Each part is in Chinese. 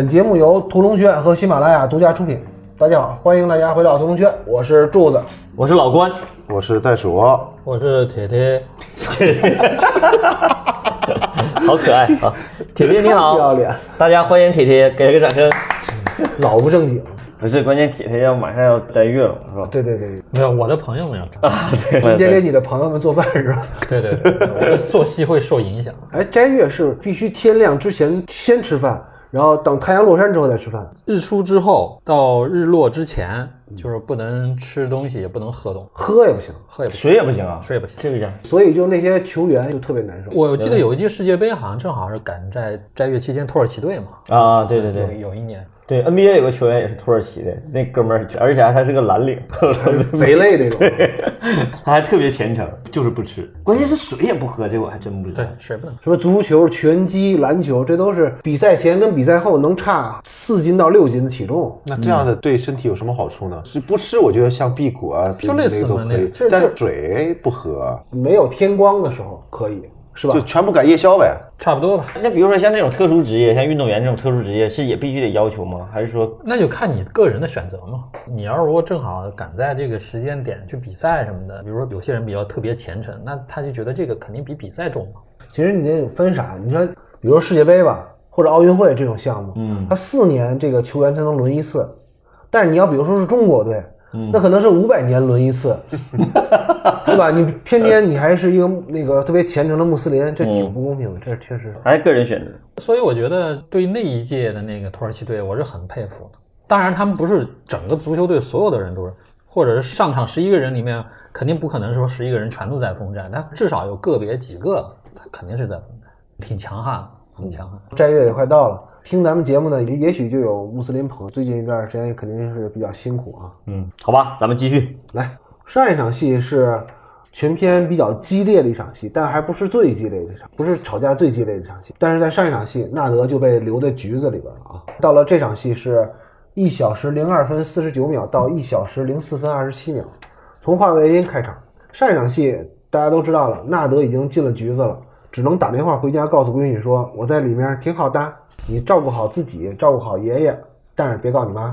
本节目由屠龙轩和喜马拉雅独家出品。大家好，欢迎大家回到屠龙轩，我是柱子。我是老关，我是袋鼠，我是铁铁，好可爱啊！铁铁你不要好，脸，大家欢迎铁铁，给个掌声。老不正经。不是，关键铁铁要马上要斋月了，是吧？对对对，没有我的朋友们要对，你得给你的朋友们做饭是吧？对对对，我的作息会受影响。哎，斋月是必须天亮之前先吃饭，然后等太阳落山之后再吃饭。日出之后到日落之前，就是不能吃东西，也不能喝东西，喝也不行，喝也不行，水也不行啊，水也不行。这个样所以就那些球员就特别难受。我记得有一届世界杯好像正好是赶在斋月期间，土耳其队嘛，啊，对对有对有一年，对，NBA 有个球员也是土耳其的，那哥们儿，而且还是个蓝领，贼累那种。他还特别虔诚，就是不吃，关键是水也不喝，这我还真不知道对。，水不能。什么足球、拳击、篮球，这都是比赛前跟比赛后能差四斤到六斤的体重。那这样的对身体有什么好处呢？是不吃，我觉得像辟谷啊，就类似那个都可以嘛那个，但是就水不喝，没有天光的时候可以，是吧就？全部改夜宵呗。差不多吧，那比如说像这种特殊职业，像运动员这种特殊职业，是也必须得要求吗？还是说那就看你个人的选择嘛。你要如果正好赶在这个时间点去比赛什么的，比如说有些人比较特别虔诚，那他就觉得这个肯定比比赛重嘛。其实你得分啥？你说，比如说世界杯吧，或者奥运会这种项目，嗯他四年这个球员才能轮一次，但是你要比如说是中国队，嗯那可能是五百年轮一次，对吧？你偏偏你还是一个那个特别虔诚的穆斯林，这嗯挺不公平的，这确实。还是个人选择？所以我觉得对那一届的那个土耳其队，我是很佩服的。当然，他们不是整个足球队所有的人都是，或者是上场十一个人里面，肯定不可能说十一个人全都在锋战，但至少有个别几个，他肯定是在锋战，挺强悍，很强悍。斋月也快到了，听咱们节目呢，也也许就有穆斯林朋友，最近一段时间肯定是比较辛苦啊。嗯，好吧，咱们继续。来，上一场戏是全片比较激烈的一场戏，但还不是最激烈的一场，不是吵架最激烈的一场戏。但是在上一场戏，纳德就被留在局子里边了啊。到了这场戏是一小时零二分四十九秒到一小时零四分二十七秒，从话外音开场。上一场戏大家都知道了，纳德已经进了局子了，只能打电话回家告诉闺女说：“我在里面挺好的，你照顾好自己，照顾好爷爷，但是别告你妈。”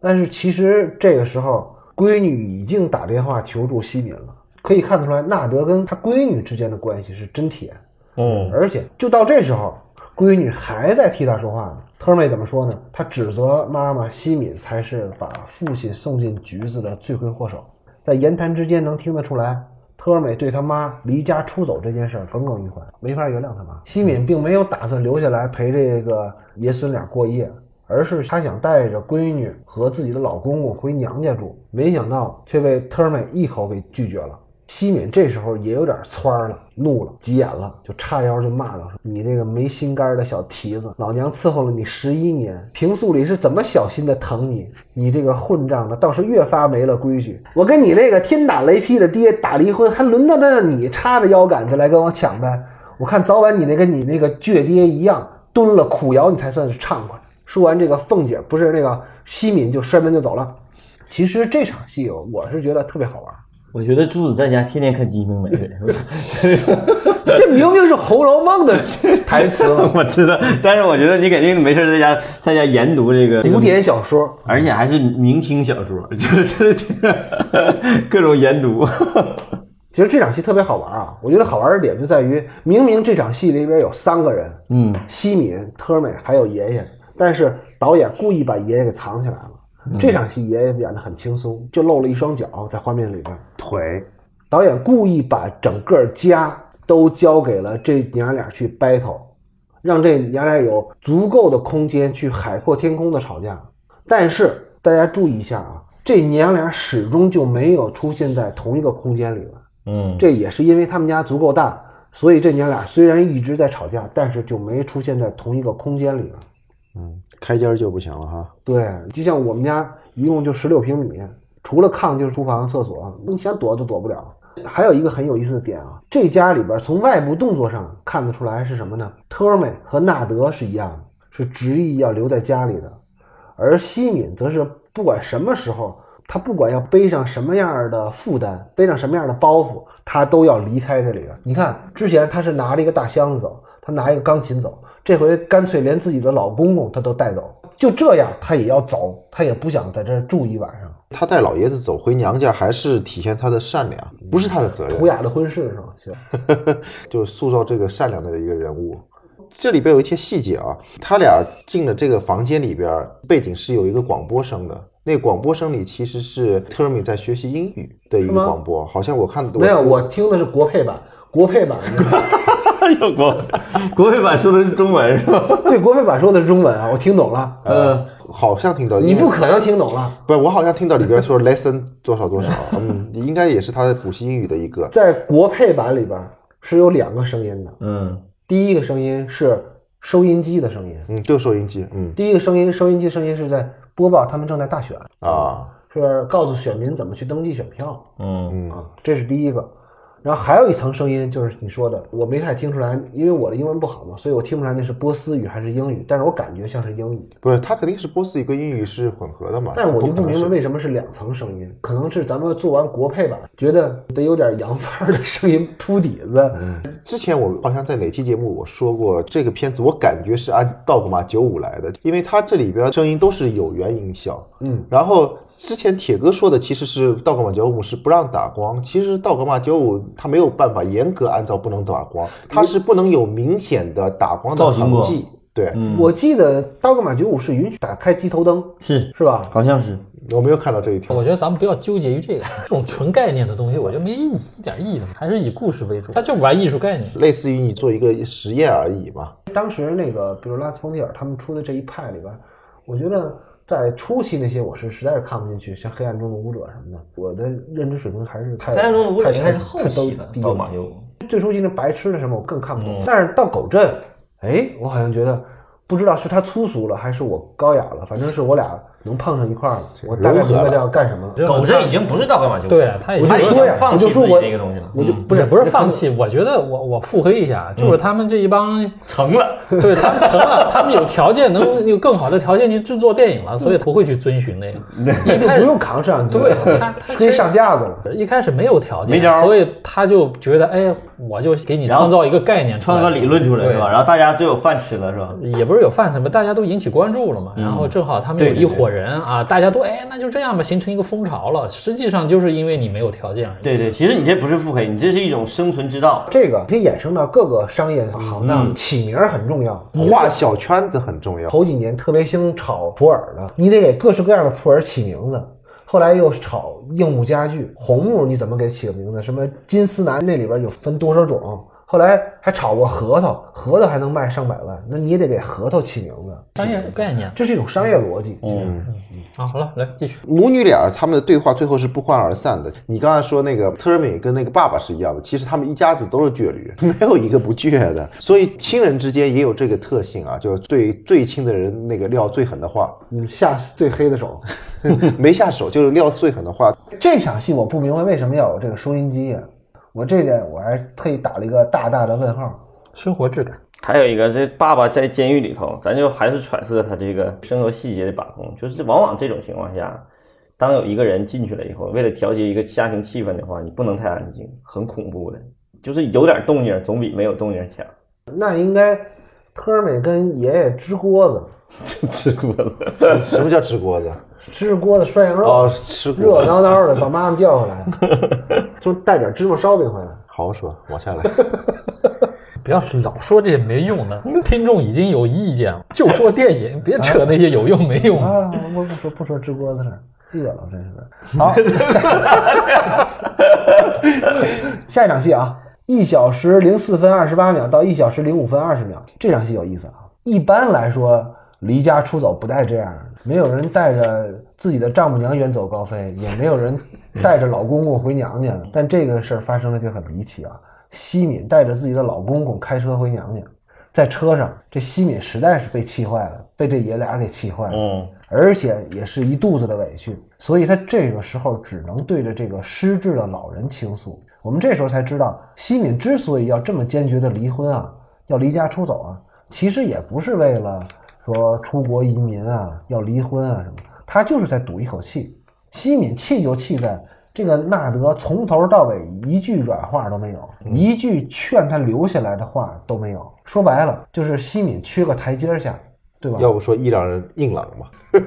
但是其实这个时候，闺女已经打电话求助西敏了，可以看得出来，纳德跟他闺女之间的关系是真铁。嗯，而且就到这时候，闺女还在替他说话呢。特妹怎么说呢？她指责妈妈西敏才是把父亲送进局子的罪魁祸首。在言谈之间能听得出来，特尔美对他妈离家出走这件事耿耿于怀，没法原谅他妈。西敏并没有打算留下来陪这个爷孙俩过夜，而是她想带着闺女和自己的老公公回娘家住，没想到却被特尔美一口给拒绝了。西敏这时候也有点蹿了，怒了，急眼了，就叉腰就骂道：“你这个没心肝的小蹄子，老娘伺候了你十一年，平素里是怎么小心的疼你？你这个混账的，倒是越发没了规矩。我跟你那个天打雷劈的爹打离婚，还轮得到你叉着腰杆子来跟我抢呗？我看早晚你那跟你那个倔爹一样，蹲了苦窑你才算是畅快。”说完这个凤姐不是那个西敏就摔门就走了。其实这场戏我是觉得特别好玩。我觉得朱子在家天天看《金瓶梅》这明明是《红楼梦》的台词嘛，我知道，但是我觉得你肯定没事在家在家研读这个古，典小说。而且还是明清小说，就是就是各种研读。其实这场戏特别好玩啊！我觉得好玩的点就在于，明明这场戏里边有三个人，嗯，西敏、特美还有爷爷，但是导演故意把爷爷给藏起来了。这场戏爷爷演得很轻松，就露了一双脚在画面里边。腿，导演故意把整个家都交给了这娘俩去 battle，让这娘俩有足够的空间去海阔天空的吵架。但是大家注意一下啊，这娘俩始终就没有出现在同一个空间里边。嗯，这也是因为他们家足够大，所以这娘俩虽然一直在吵架，但是就没出现在同一个空间里边。嗯，开间就不行了哈。对，就像我们家一共就十六平米，除了炕就是厨房、厕所，你想躲都躲不了。还有一个很有意思的点啊，这家里边从外部动作上看得出来是什么呢？特美和纳德是一样的，是执意要留在家里的，而西敏则是不管什么时候，他不管要背上什么样的负担，背上什么样的包袱，他都要离开这里边。你看之前他是拿着一个大箱子走，他拿一个钢琴走，这回干脆连自己的老公公他都带走，就这样他也要走，他也不想在这儿住一晚上。他带老爷子走回娘家，还是体现他的善良，不是他的责任。图雅的婚事是吧？行，就塑造这个善良的一个人物。这里边有一些细节啊，他俩进了这个房间里边，背景是有一个广播声的。那广播声里其实是特米在学习英语的一个广播，好像我看没有，我听的是国配版，国配版 有国 国配版说的是中文是吧？对国配版说的是中文啊，我听懂了。嗯，好像听到你不可能听懂了。不，我好像听到里边说 lesson 多少多少，嗯，应该也是他的补习英语的一个。在国配版里边是有两个声音的，嗯，第一个声音是收音机的声音，嗯，就收音机，嗯。第一个声音收音机声音是在播报他们正在大选，啊，是告诉选民怎么去登记选票。嗯，嗯。啊，这是第一个。然后还有一层声音，就是你说的，我没太听出来，因为我的英文不好嘛，所以我听不出来那是波斯语还是英语，但是我感觉像是英语。不是，它肯定是波斯语跟英语是混合的嘛。但是我就不明白为什么是两层声音，可能是咱们做完国配吧，觉得得有点洋范儿的声音铺底子。之前我好像在哪期节目我说过，这个片子我感觉是按道格玛九五来的，因为它这里边声音都是有源音效。嗯，然后之前铁哥说的其实是道格玛九五是不让打光，其实道格玛九五它没有办法严格按照不能打光，它是不能有明显的打光的痕迹。对，嗯我记得道格玛九五是允许打开机头灯，是是吧？好像是，我没有看到这一条我。觉得咱们不要纠结于这个，这种纯概念的东西，我觉得没意义，一点意义都没有，还是以故事为主。他就玩艺术概念。类似于你做一个实验而已嘛。当时那个，比如拉斯冯提尔他们出的这一派里边，我觉得在初期那些我是实在是看不进去，像《黑暗中的舞者》什么的，我的认知水平还是太黑暗中的舞者太应该是后太期的都低了道马优。最初期那白痴的什么我更看不懂，嗯但是到狗镇，哎，我好像觉得不知道是他粗俗了还是我高雅了，反正是我俩能碰上一块儿了，我大概明白他要干什么了。狗这已经不是道格玛九五，对啊，他已我经就说呀，放弃自己我就说我这个东西了我就嗯不是不是放弃。我觉得我我腹黑一下，就是他们这一帮，成了。对他们成了，他们有条件能有更好的条件去制作电影了，所以不会去遵循那个。一开始不用扛摄像机，对他他直接上架子了。一开始没有条件，没招所以他就觉得，哎，我就给你创造一个概念，创造个理论出来是吧？然后大家都有饭吃了是吧？也不是有饭什么，大家都引起关注了嘛。然后正好他们有一伙人啊，大家都哎，那就这样吧，形成一个风潮了。实际上就是因为你没有条件而已。对对，其实你这不是腹黑，你这是一种生存之道。这个可以衍生到各个商业行当，嗯起名儿很重要。画小圈子很重要。头几年特别兴炒普洱的，你得给各式各样的普洱起名字。后来又炒硬木家具，红木你怎么给起个名字？什么金丝楠那里边有分多少种？后来还炒过核桃，核桃还能卖上百万，那你也得给核桃起名字。商业概念这是一种商业逻辑。嗯，啊，好了，来继续。母女俩他们的对话最后是不欢而散的。你刚才说那个特尔美跟那个爸爸是一样的，其实他们一家子都是倔驴，没有一个不倔的。所以亲人之间也有这个特性啊，就是对最亲的人那个撂最狠的话，嗯，下最黑的手。没下手就是撂最狠的话。这场戏我不明白为什么要有这个收音机呀、我这点我还特意打了一个大大的问号。生活质感，还有一个，这爸爸在监狱里头，咱就还是揣测他这个生活细节的把控，就是往往这种情况下，当有一个人进去了以后，为了调节一个家庭气氛的话，你不能太安静，很恐怖的，就是有点动静总比没有动静强。那应该特尔美跟爷爷支锅子，支锅子，什么叫支锅子？支锅子涮羊肉，哦，吃热锅。闹闹的把妈妈叫回来，就带点芝麻烧饼回来。好好说，往下来。不要老说这些没用的，听众已经有意见了，就说电影，别扯那些有用没用的。啊，我不说不说支锅子了，热了真是。好，下一场戏啊，一小时零四分二十八秒到一小时零五分二十秒，这场戏有意思啊。一般来说，离家出走不带这样的，没有人带着自己的丈母娘远走高飞，也没有人带着老公公回娘家。但这个事儿发生的就很离奇啊。西敏带着自己的老公公开车回娘家，在车上，这西敏实在是被气坏了，被这爷俩给气坏了。嗯，而且也是一肚子的委屈，所以他这个时候只能对着这个失智的老人倾诉。我们这时候才知道，西敏之所以要这么坚决的离婚啊，要离家出走啊，其实也不是为了说出国移民啊，要离婚啊什么，他就是在赌一口气。西敏气就气在这个纳德从头到尾一句软话都没有，一句劝他留下来的话都没有。说白了，就是西敏缺个台阶下，对吧？要不说伊朗人硬朗嘛，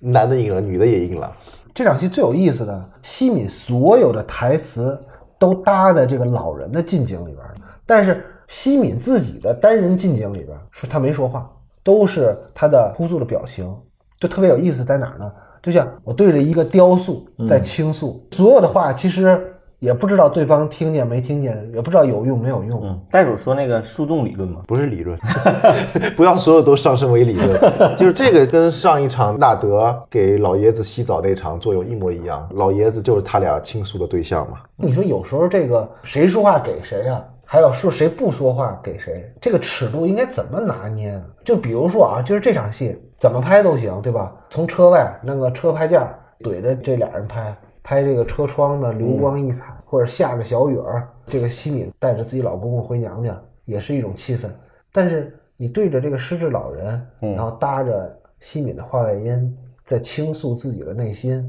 男的硬朗，女的也硬朗。这场戏最有意思的，西敏所有的台词都搭在这个老人的近景里边儿，但是西敏自己的单人近景里边儿说他没说话，都是他的哭诉的表情，就特别有意思在哪儿呢？就像我对着一个雕塑在倾诉，所有的话其实也不知道对方听见没听见，也不知道有用没有用。嗯，袋鼠说那个树洞理论嘛，不是理论，不要所有都上升为理论。就是这个跟上一场纳德给老爷子洗澡那场作用一模一样，老爷子就是他俩倾诉的对象嘛。你说有时候这个谁说话给谁啊？还有说谁不说话给谁，这个尺度应该怎么拿捏啊？就比如说啊，就是这场戏怎么拍都行，对吧？从车外那个车拍架怼着这俩人拍，拍这个车窗的流光溢彩，或者下着小雨儿，这个西敏带着自己老公公回娘家，也是一种气氛。但是你对着这个失智老人，然后搭着西敏的话外音，在倾诉自己的内心，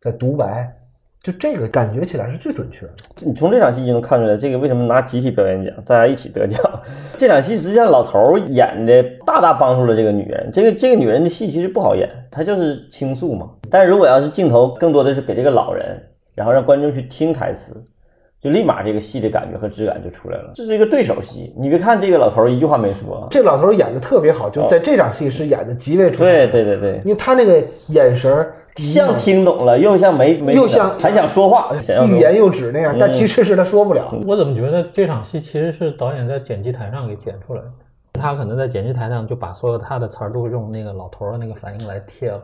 在独白，就这个感觉起来是最准确的。你从这场戏就能看出来，这个为什么拿集体表演奖，大家一起得奖。这场戏实际上老头演的大大帮助了这个女人。这个这个女人的戏其实不好演，她就是倾诉嘛。但是如果要是镜头更多的是给这个老人，然后让观众去听台词，就立马这个戏的感觉和质感就出来了。这是一个对手戏，你别看这个老头儿一句话没说，这老头儿演的特别好，就在这场戏是演的极为出彩。对对对对，因为他那个眼神儿像听懂了，又像没没又像还想说话，想要说欲言又止那样，但其实是他说不了。我怎么觉得这场戏其实是导演在剪辑台上给剪出来的？他可能在剪辑台上就把所有他的词儿都用那个老头儿的那个反应来贴了。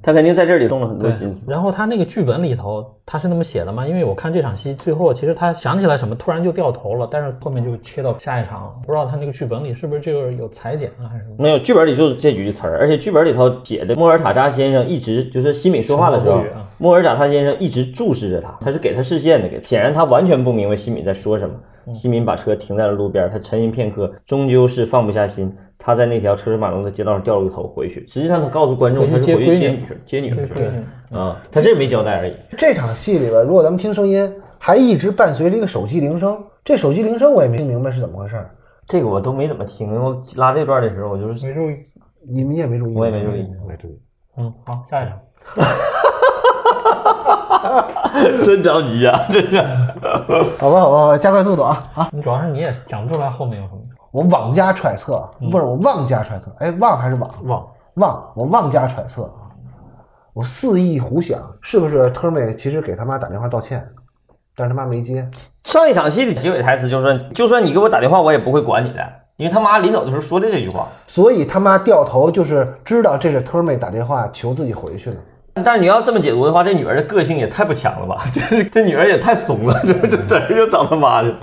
他肯定在这里动了很多心思。然后他那个剧本里头他是那么写的吗？因为我看这场戏最后，其实他想起来什么，突然就掉头了，但是后面就切到下一场了。不知道他那个剧本里是不是就是有裁剪啊，还是什么？没有，剧本里就是这几句词儿，而且剧本里头写的莫尔塔扎先生一直就是西敏说话的时候莫尔塔扎先生一直注视着他，他是给他视线的，给显然他完全不明白西敏在说什么。西敏把车停在了路边，他沉吟片刻，终究是放不下心。他在那条车水马龙的街道上掉了个头回去。实际上，他告诉观众他是回去接女接女啊，他这没交代而已。这场戏里边，如果咱们听声音，还一直伴随着一个手机铃声。这手机铃声我也没听明白是怎么回事儿，这个我都没怎么听，我拉这段的时候，我就是没注意。你们也没注意？我也没注意。没注意。嗯，好，下一场。真着急啊，真是。好吧，好吧，好吧，加快速度啊啊！你主要是你也讲不出来后面有什么。我妄加揣测，不是我妄加揣测，哎，妄还是妄？妄妄，我妄加揣测啊！我肆意胡想，是不是特妹其实给他妈打电话道歉，但是他妈没接？上一场戏的结尾台词就是说，就算你给我打电话，我也不会管你的，因为他妈临走的时候说的这句话。所以他妈掉头就是知道这是特妹打电话求自己回去了。但是你要这么解读的话，这女儿的个性也太不强了吧？这这女儿也太怂了，这这这人就找他妈去。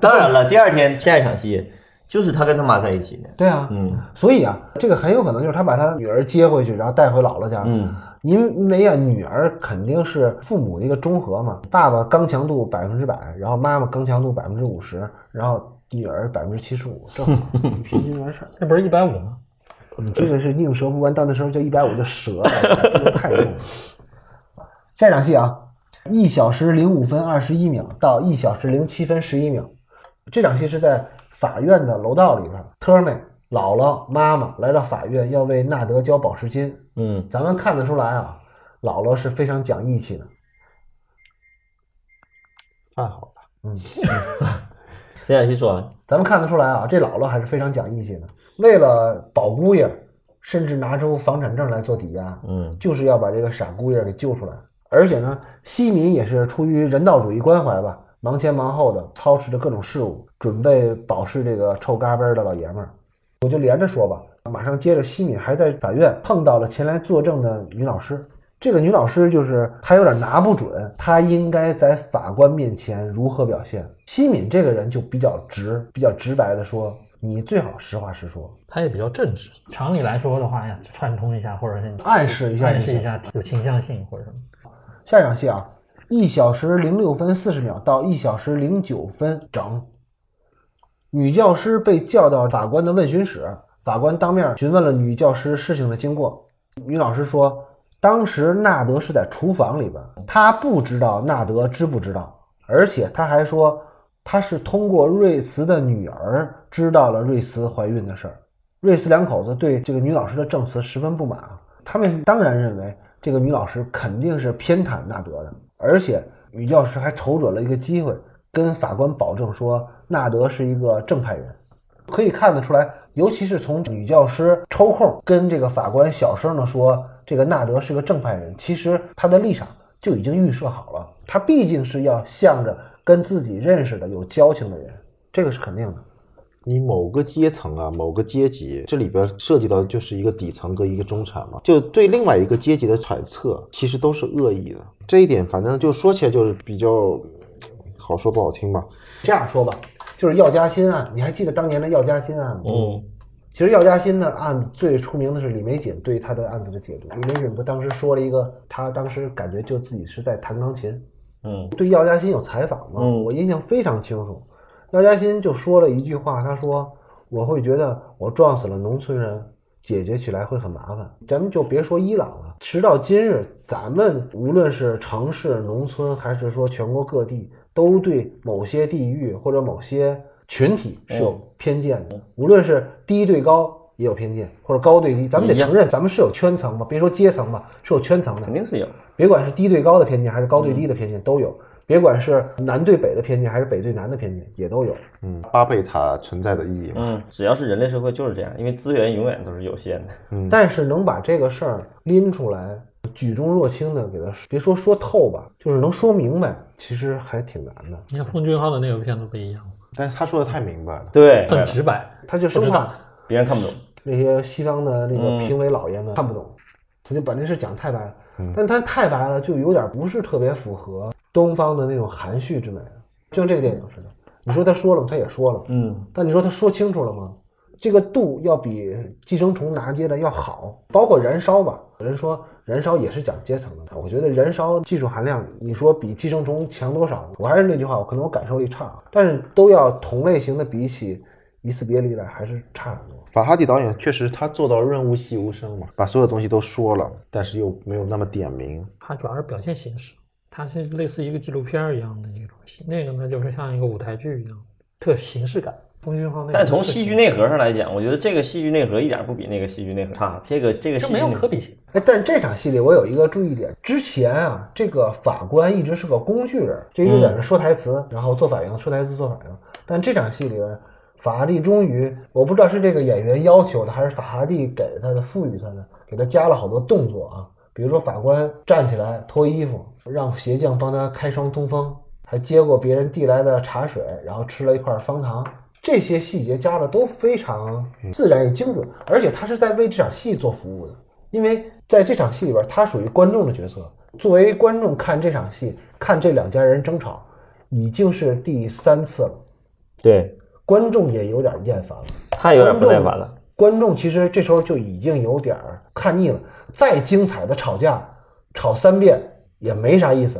当然了，第二天下一场戏就是他跟他妈在一起的。对啊，嗯所以啊，这个很有可能就是他把他女儿接回去，然后带回姥姥家。嗯，因为啊，女儿肯定是父母的一个中和嘛，爸爸刚强度百分之百，然后妈妈刚强度百分之五十，然后女儿百分之七十五，正好 平均完事儿。这不是一百五吗？你这个是宁折不弯，到那时候就一百五就折了，这个太重了。下一场戏啊，一小时零五分二十一秒到一小时零七分十一秒，这场戏是在法院的楼道里边，特妹、姥姥、妈妈来到法院要为纳德交保释金。嗯，咱们看得出来啊，姥姥是非常讲义气的。太好了。嗯，这场戏说完，咱们看得出来啊，这姥姥还是非常讲义气的。为了保姑爷，甚至拿出房产证来做抵押，嗯就是要把这个傻姑爷给救出来。而且呢，西敏也是出于人道主义关怀吧，忙前忙后的操持着各种事务，准备保释这个臭嘎嘣儿的老爷们儿。我就连着说吧，马上接着，西敏还在法院碰到了前来作证的女老师。这个女老师就是她有点拿不准，她应该在法官面前如何表现。西敏这个人就比较直，比较直白的说，你最好实话实说，他也比较正直。常理来说的话呀，串通一下，或者是你暗示一下暗示一下有倾向性或者什么。下一场戏啊，一小时零六分四十秒到一小时零九分整，女教师被叫到法官的问询室，法官当面询问了女教师事情的经过。女老师说，当时纳德是在厨房里边，他不知道纳德知不知道，而且他还说他是通过瑞茨的女儿知道了瑞茨怀孕的事儿。瑞斯两口子对这个女老师的证词十分不满啊，他们当然认为这个女老师肯定是偏袒纳德的，而且女教师还瞅准了一个机会，跟法官保证说纳德是一个正派人。可以看得出来，尤其是从女教师抽空跟这个法官小声的说这个纳德是个正派人，其实他的立场就已经预设好了，他毕竟是要向着跟自己认识的有交情的人，这个是肯定的。你某个阶层啊，某个阶级，这里边涉及到就是一个底层和一个中产嘛，就对另外一个阶级的揣测，其实都是恶意的。这一点，反正就说起来就是比较好说不好听吧。这样说吧，就是药家鑫案，你还记得当年的药家鑫案吗？嗯，其实药家鑫的案子最出名的是李玫瑾对他的案子的解读。李玫瑾不当时说了一个，他当时感觉就自己是在弹钢琴。嗯，对药家鑫有采访吗？嗯我印象非常清楚。药家鑫就说了一句话，他说：“我会觉得我撞死了农村人，解决起来会很麻烦。咱们就别说伊朗了，直到今日，咱们无论是城市、农村，还是说全国各地，都对某些地域或者某些群体是有偏见的。无论是低对高也有偏见，或者高对低，咱们得承认，咱们是有圈层嘛，别说阶层嘛，是有圈层的肯。定是有。别管是低对高的偏见，还是高对低的偏见，都有。别管是南对北的偏见，还是北对南的偏见，也都有。嗯，巴贝塔存在的意义嘛。嗯，只要是人类社会就是这样，因为资源永远都是有限的。嗯但是能把这个事儿拎出来，举重若轻的给他，别说说透吧，就是能说明白，其实还挺难的。你看奉俊昊的那个片子不一样，但是他说的太明白了。对，很直白。他就生怕别人看不懂。那些西方的那个嗯评委老爷们看不懂，他就把这事讲太白了。嗯但他太白了，就有点不是特别符合东方的那种含蓄之美，就像这个电影似的。你说他说了吗？他也说了，嗯，但你说他说清楚了吗？这个度要比寄生虫拿捏的要好，包括燃烧吧。有人说燃烧也是讲阶层的，我觉得燃烧技术含量，你说比寄生虫强多少？我还是那句话，我可能我感受力差，但是都要同类型的比起一次别离来，还是差很多。法哈蒂导演确实他做到润物细无声嘛，把所有东西都说了，但是又没有那么点名。它主要是表现形式，它是类似一个纪录片一样的一个东西，那个呢就是像一个舞台剧一样，特形式感。奉俊昊那个，但从戏剧内核上来讲，我觉得这个戏剧内核一点不比那个戏剧内核差。这个这个戏这没有可比性。哎，但这场戏里我有一个注意点，之前啊，这个法官一直是个工具人，就一直在那说台词，然后做反应，说台词做反应。但这场戏里边，法拉第终于，我不知道是这个演员要求的，还是法拉第给他的、赋予他的，给他加了好多动作啊，比如说法官站起来脱衣服，让鞋匠帮他开窗通风，还接过别人递来的茶水，然后吃了一块方糖。这些细节加的都非常自然也精准，而且他是在为这场戏做服务的。因为在这场戏里边，他属于观众的角色。作为观众看这场戏，看这两家人争吵，已经是第三次了，对，观众也有点厌烦了。太有点不耐烦了。观众其实这时候就已经有点看腻了，再精彩的吵架，吵三遍也没啥意思。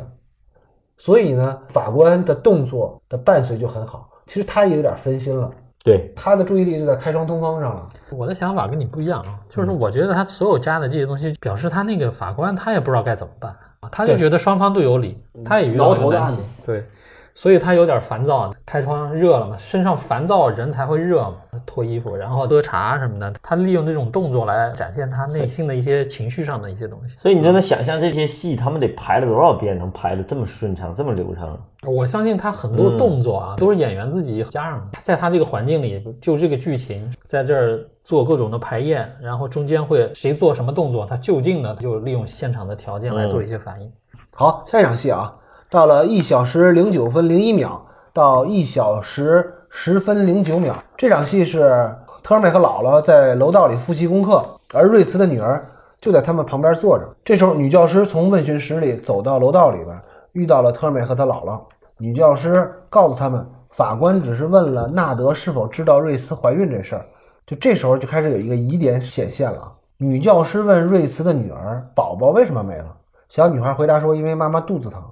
所以呢，法官的动作的伴随就很好。其实他也有点分心了，对，他的注意力就在开窗通风上了。我的想法跟你不一样啊，嗯就是我觉得他所有加的这些东西，表示他那个法官他也不知道该怎么办啊，他就觉得双方都有理，他也遇到挠头的案子这个难题，对，所以他有点烦躁，开窗热了嘛，身上烦躁人才会热嘛，脱衣服然后喝茶什么的，他利用这种动作来展现他内心的一些情绪上的一些东西。所以你就能想象这些戏他们得排了多少遍，能排的这么顺畅，这么流畅。我相信他很多动作啊，都是演员自己加上的。在他这个环境里，就这个剧情，在这儿做各种的排演，然后中间会谁做什么动作，他就近的就利用现场的条件来做一些反应。好，下一场戏啊，到了一小时零九分零一秒到一小时十分零九秒，这场戏是特尔美和姥姥在楼道里复习功课，而瑞茨的女儿就在他们旁边坐着。这时候，女教师从问询室里走到楼道里边，遇到了特尔美和他姥姥。女教师告诉他们，法官只是问了纳德是否知道瑞茨怀孕这事儿。就这时候就开始有一个疑点显现了。女教师问瑞茨的女儿：“宝宝为什么没了？”小女孩回答说：“因为妈妈肚子疼。”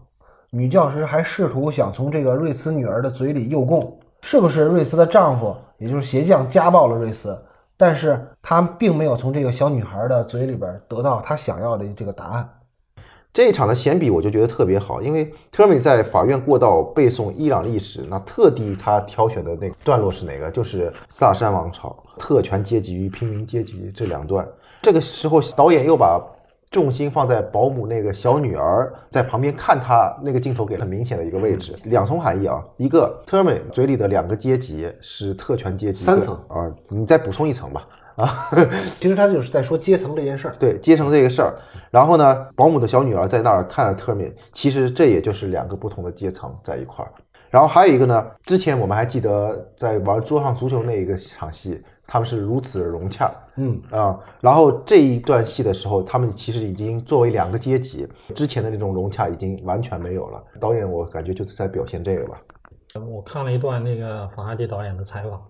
女教师还试图想从这个瑞茨女儿的嘴里诱供，是不是瑞茨的丈夫，也就是鞋匠家暴了瑞茨，但是他并没有从这个小女孩的嘴里边得到她想要的这个答案。这一场的闲笔我就觉得特别好，因为 Terry 在法院过道背诵伊朗历史，那特地他挑选的那段落是哪个？就是萨珊王朝特权阶级与平民阶级这两段。这个时候导演又把重心放在保姆那个小女儿在旁边看他那个镜头给很明显的一个位置，两重含义啊，一个 Terry 嘴里的两个阶级是特权阶级三层啊，你再补充一层吧啊。其实他就是在说阶层这件事儿。对阶层这个事儿，然后呢，保姆的小女儿在那儿看了特米，其实这也就是两个不同的阶层在一块儿。然后还有一个呢，之前我们还记得在玩桌上足球那一个场戏，他们是如此融洽嗯，啊、然后这一段戏的时候，他们其实已经作为两个阶级，之前的那种融洽已经完全没有了。导演我感觉就是在表现这个吧。我看了一段那个法拉第导演的采访，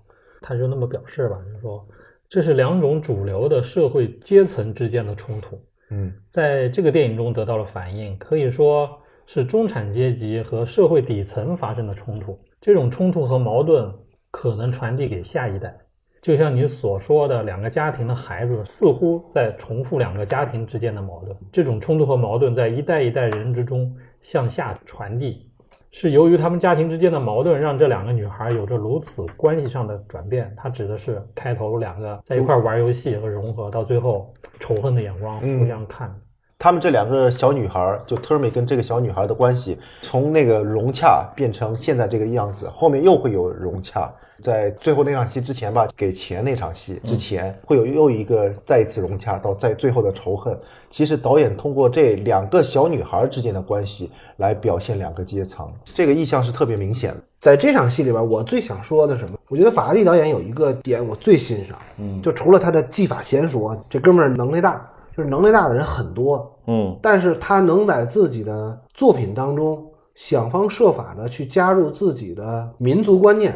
他就那么表示吧，就是说这是两种主流的社会阶层之间的冲突，嗯在这个电影中得到了反映，可以说是中产阶级和社会底层发生的冲突。这种冲突和矛盾可能传递给下一代，就像你所说的，两个家庭的孩子似乎在重复两个家庭之间的矛盾。这种冲突和矛盾在一代一代人之中向下传递。是由于他们家庭之间的矛盾，让这两个女孩有着如此关系上的转变。它指的是开头两个在一块玩游戏和融合，到最后仇恨的眼光互相看。他们这两个小女孩儿，就 Termi 跟这个小女孩的关系，从那个融洽变成现在这个样子，后面又会有融洽。在最后那场戏之前吧，给钱那场戏之前，会有又一个再一次融洽到在最后的仇恨。其实导演通过这两个小女孩之间的关系来表现两个阶层，这个意向是特别明显的。在这场戏里边，我最想说的什么？我觉得法拉第导演有一个点我最欣赏，嗯就除了他的技法娴熟，这哥们儿能力大，就是能力大的人很多，嗯但是他能在自己的作品当中想方设法的去加入自己的民族观念，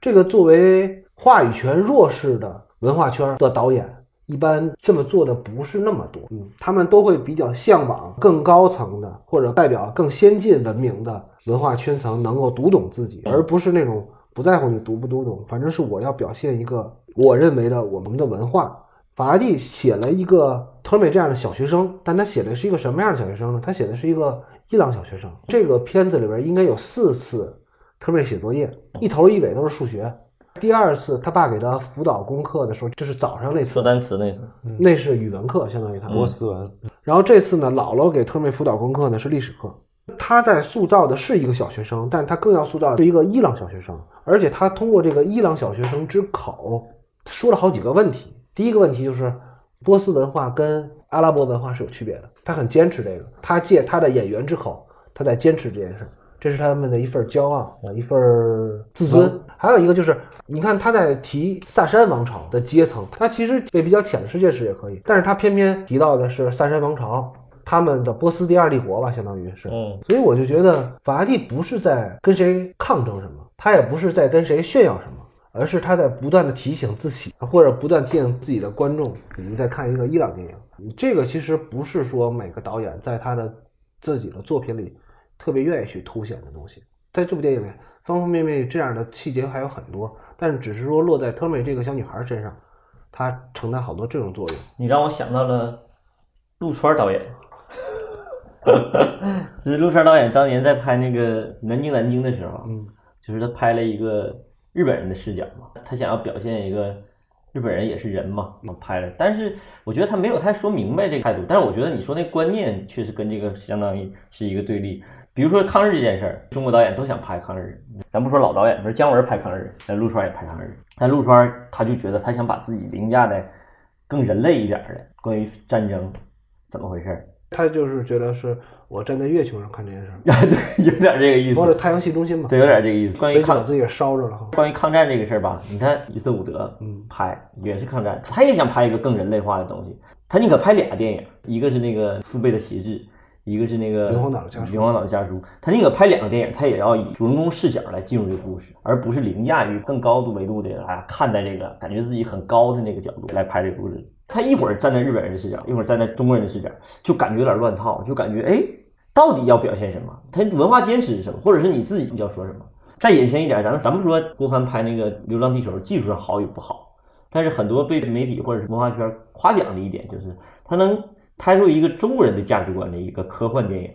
这个作为话语权弱势的文化圈的导演，一般这么做的不是那么多。嗯，他们都会比较向往更高层的或者代表更先进文明的文化圈层能够读懂自己，而不是那种不在乎你读不读懂，反正是我要表现一个我认为的我们的文化。法拉第写了一个特美这样的小学生，但他写的是一个什么样的小学生呢？他写的是一个伊朗小学生。这个片子里边应该有四次特美写作业，一头一尾都是数学。第二次他爸给他辅导功课的时候，就是早上那次，说单词那次，那是语文课，相当于他。波斯文，然后这次呢，姥姥给特妹辅导功课呢是历史课。他在塑造的是一个小学生，但他更要塑造的是一个伊朗小学生，而且他通过这个伊朗小学生之口说了好几个问题。第一个问题就是波斯文化跟阿拉伯文化是有区别的，他很坚持这个，他借他的演员之口，他在坚持这件事，这是他们的一份骄傲啊，一份自尊。还有一个就是，你看他在提萨珊王朝的阶层，他其实也比较浅的世界史也可以，但是他偏偏提到的是萨珊王朝。他们的波斯第二帝国吧，相当于是，嗯所以我就觉得法拉第不是在跟谁抗争什么，他也不是在跟谁炫耀什么，而是他在不断的提醒自己，或者不断提醒自己的观众，你们在看一个伊朗电影。这个其实不是说每个导演在他的自己的作品里特别愿意去凸显的东西，在这部电影里，方方面面这样的细节还有很多，但是只是说落在特美这个小女孩身上，她承担好多这种作用。你让我想到了陆川导演，就是陆川导演当年在拍那个《南京南京》的时候，嗯，就是他拍了一个日本人的视角嘛，他想要表现一个日本人也是人嘛，拍了。但是我觉得他没有太说明白这个态度。但是我觉得你说那观念确实跟这个相当于是一个对立。比如说抗日这件事儿，中国导演都想拍抗日，咱不说老导演，说姜文拍抗日，那陆川也拍抗日。但陆川他就觉得他想把自己凌驾在更人类一点儿的关于战争怎么回事儿，她就是觉得是我站在月球上看这件事儿，对，有点这个意思，或者太阳系中心嘛，对，有点这个意思。关于抗自己给烧着了哈。关于抗战这个事儿吧，你看伊斯伍德，嗯拍也是抗战，他也想拍一个更人类化的东西，他宁可拍俩电影，一个是那个父辈的旗帜，一个是那个硫磺岛的家书硫磺岛的家书，他宁可拍两个电影，他也要以主人公视角来进入这个故事，而不是凌驾于更高度维度的来看待这个，感觉自己很高的那个角度来拍这个故事。他一会儿站在日本人的视角，一会儿站在中国人的视角，就感觉有点乱套，就感觉哎，到底要表现什么？他文化坚持是什么？或者是你自己要说什么？再引申一点，咱们咱们说郭帆拍那个《流浪地球》，技术上好与不好，但是很多被媒体或者是文化圈夸奖的一点就是，他能拍出一个中国人的价值观的一个科幻电影，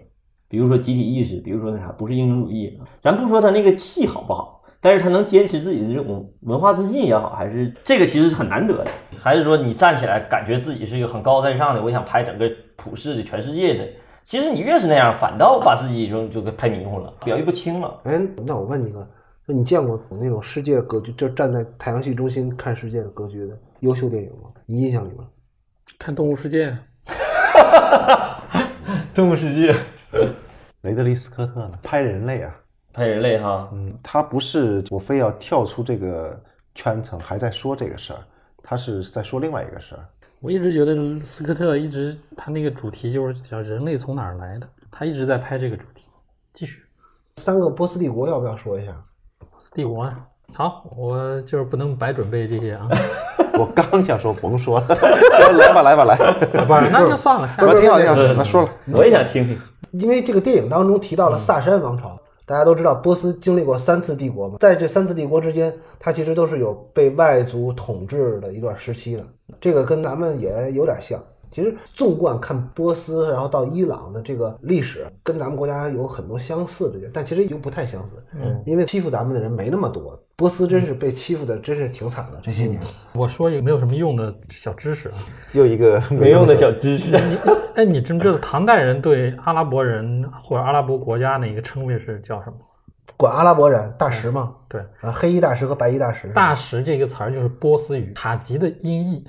比如说集体意识，比如说那啥，不是英雄主义。咱不说他那个戏好不好，但是他能坚持自己的这种文化自信也好，还是这个其实是很难得的。还是说你站起来，感觉自己是一个很高在上的，我想拍整个普世的全世界的。其实你越是那样，反倒把自己就就给拍迷糊了，表意不清了。哎，那我问你个，那你见过那种世界格局，就站在太阳系中心看世界的格局的优秀电影吗？你印象里面？看《动物世界》，动物世界雷德利·斯科特呢？拍人类啊，拍人类哈，嗯，他不是我非要跳出这个圈层，还在说这个事儿，他是在说另外一个事儿。我一直觉得斯科特一直他那个主题就是叫人类从哪儿来的，他一直在拍这个主题。继续，三个波斯帝国要不要说一下？波斯帝国啊，好，我就是不能白准备这些啊，我刚想说甭说了，行来吧来吧来，不是，那就算了，下我面挺好挺好，那说了。我也想听听。因为这个电影当中提到了萨珊王朝，大家都知道波斯经历过三次帝国嘛，在这三次帝国之间，它其实都是有被外族统治的一段时期的，这个跟咱们也有点像。其实纵观看波斯，然后到伊朗的这个历史，跟咱们国家有很多相似的但其实又不太相似。嗯，因为欺负咱们的人没那么多，波斯真是被欺负的真是挺惨的这些年。我说一个没有什么用的小知识啊，又一个没用的小知识，哎，你知不知道唐代人对阿拉伯人或者阿拉伯国家的一个称谓是叫什么？管阿拉伯人大食嘛，对，啊，黑衣大石和白衣大石。大石这个词儿就是波斯语塔吉的音译，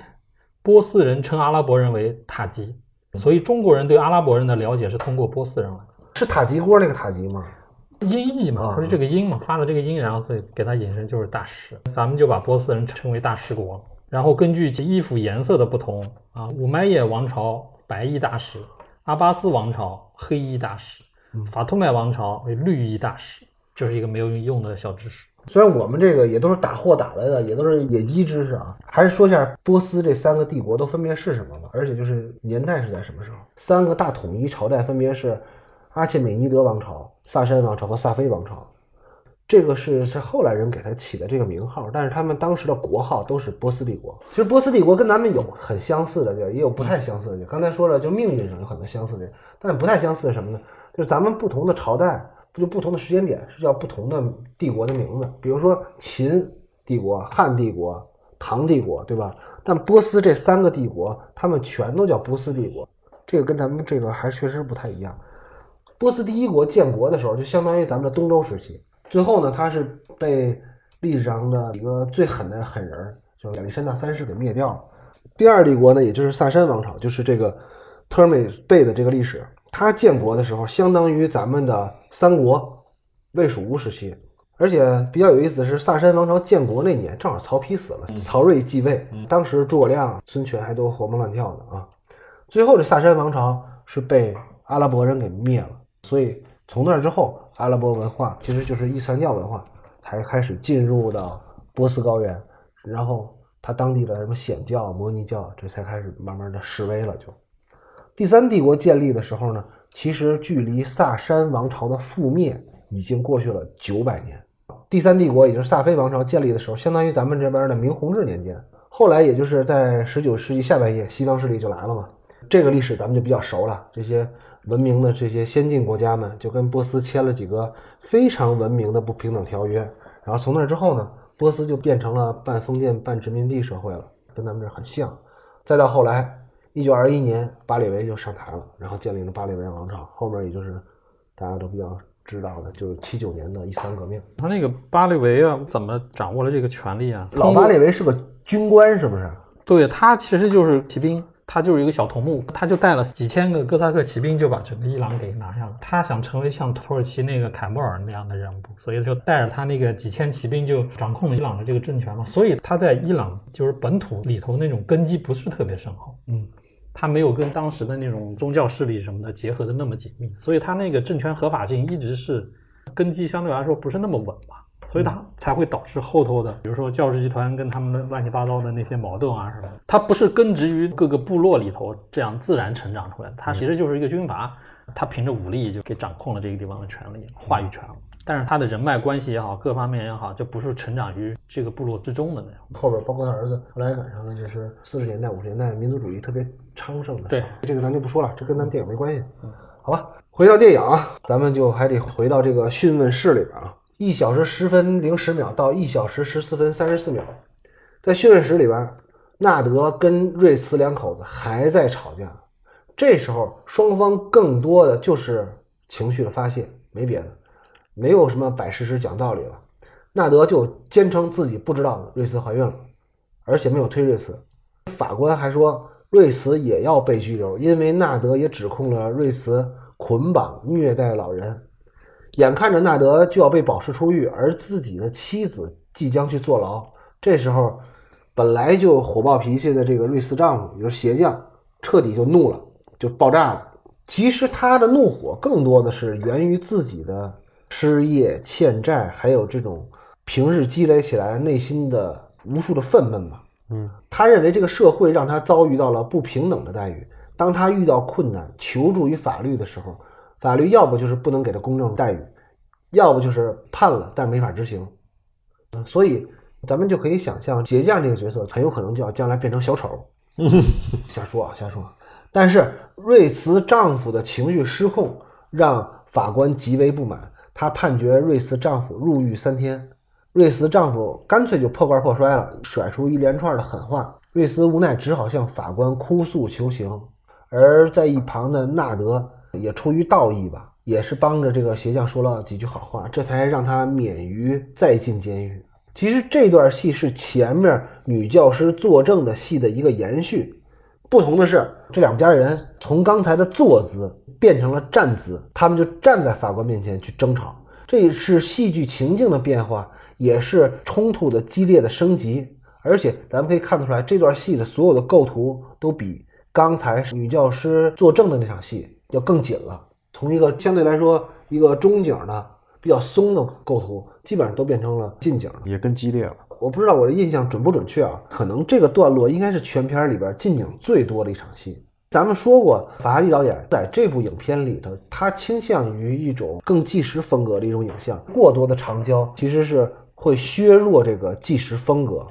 波斯人称阿拉伯人为塔吉，所以中国人对阿拉伯人的了解是通过波斯人来的。是塔吉锅那个塔吉吗？音译嘛，它是这个音嘛，发了这个音，然后所以给它引申就是大食。咱们就把波斯人称为大食国。然后根据其衣服颜色的不同啊，五麦叶王朝白衣大食，阿巴斯王朝黑衣大食，法图麦王朝为绿衣大食，就是一个没有用的小知识。虽然我们这个也都是打货打来的，也都是野鸡知识啊，还是说一下波斯这三个帝国都分别是什么吧，而且就是年代是在什么时候？三个大统一朝代分别是阿契美尼德王朝、萨珊王朝和萨菲王朝。这个是是后来人给他起的这个名号，但是他们当时的国号都是波斯帝国。其实波斯帝国跟咱们有很相似的地儿，也有不太相似的地儿。刚才说了，就命运上有很多相似的地儿，但不太相似的什么呢？就是咱们不同的朝代，就不同的时间点是叫不同的帝国的名字，比如说秦帝国、汉帝国、唐帝国，对吧？但波斯这三个帝国，他们全都叫波斯帝国，这个跟咱们这个还确实不太一样。波斯第一国建国的时候，就相当于咱们的东周时期。最后呢，他是被历史上的一个最狠的狠人儿，就是亚历山大三世给灭掉了。第二帝国呢，也就是萨珊王朝，就是这个特尔美贝的这个历史，它建国的时候相当于咱们的三国魏蜀吴时期。而且比较有意思的是，萨珊王朝建国那年正好曹丕死了，曹睿继位，当时诸葛亮、孙权还都活蹦乱跳的啊。最后这萨珊王朝是被阿拉伯人给灭了，所以从那之后，阿拉伯文化其实就是伊斯兰教文化，才开始进入到波斯高原，然后他当地的什么显教、摩尼教，这才开始慢慢的示威了。就第三帝国建立的时候呢，其实距离萨珊王朝的覆灭已经过去了九百年。第三帝国也就是萨菲王朝建立的时候，相当于咱们这边的明弘治年间。后来也就是在十九世纪下半叶，西方势力就来了嘛。这个历史咱们就比较熟了。这些文明的这些先进国家们，就跟波斯签了几个非常文明的不平等条约。然后从那之后呢，波斯就变成了半封建半殖民地社会了，跟咱们这很像。再到后来，一九二一年，巴列维就上台了，然后建立了巴列维王朝。后面也就是大家都比较知道的，就是七九年的伊斯兰革命。他那个巴列维啊，怎么掌握了这个权力啊？老巴列维是个军官，是不是？对他其实就是骑兵，他就是一个小头目，他就带了几千个哥萨克骑兵就把整个伊朗给拿下了。他想成为像土耳其那个凯末尔那样的人物，所以就带着他那个几千骑兵就掌控了伊朗的这个政权嘛。所以他在伊朗就是本土里头那种根基不是特别深厚，嗯，他没有跟当时的那种宗教势力什么的结合的那么紧密，所以他那个政权合法性一直是根基相对来说不是那么稳吧。所以他才会导致后头的，比如说教士集团跟他们的乱七八糟的那些矛盾啊什么。他不是根植于各个部落里头这样自然成长出来的，它其实就是一个军阀，他凭着武力就给掌控了这个地方的权利、话语权了。但是他的人脉关系也好，各方面也好，就不是成长于这个部落之中的那样。后边包括他儿子，后来赶上了就是四十年代、五十年代民族主义特别昌盛的。对，这个咱就不说了，这跟咱电影没关系。好吧，回到电影啊，咱们就还得回到这个讯问室里边啊，一小时十分零十秒到一小时十四分三十四秒，在讯问室里边，纳德跟瑞茨两口子还在吵架。这时候双方更多的就是情绪的发泄，没别的，没有什么摆事实讲道理了。纳德就坚称自己不知道瑞茨怀孕了，而且没有推瑞茨。法官还说瑞慈也要被拘留，因为纳德也指控了瑞慈捆绑虐待老人。眼看着纳德就要被保释出狱，而自己的妻子即将去坐牢。这时候，本来就火爆脾气的这个瑞茨丈夫，也就是鞋匠，彻底就怒了，就爆炸了。其实他的怒火更多的是源于自己的失业、欠债，还有这种平日积累起来内心的无数的愤懑吧。嗯，他认为这个社会让他遭遇到了不平等的待遇。当他遇到困难求助于法律的时候，法律要不就是不能给他公正待遇，要不就是判了但没法执行。嗯，所以咱们就可以想象，鞋匠这个角色很有可能就要将来变成小丑。瞎说啊，瞎说。但是瑞慈丈夫的情绪失控让法官极为不满，他判决瑞慈丈夫入狱三天。瑞斯丈夫干脆就破罐破摔了，甩出一连串的狠话。瑞斯无奈只好向法官哭诉求情，而在一旁的纳德也出于道义吧，也是帮着这个鞋匠说了几句好话，这才让他免于再进监狱。其实这段戏是前面女教师作证的戏的一个延续。不同的是，这两家人从刚才的坐姿变成了站姿，他们就站在法官面前去争吵。这是戏剧情境的变化，也是冲突的激烈的升级。而且咱们可以看得出来，这段戏的所有的构图都比刚才女教师作证的那场戏要更紧了。从一个相对来说一个中景的比较松的构图，基本上都变成了近景。也更激烈了。我不知道我的印象准不准确啊？可能这个段落应该是全片里边近景最多的一场戏。咱们说过，法拉利导演在这部影片里头，他倾向于一种更纪实风格的一种影像。过多的长焦其实是会削弱这个纪实风格。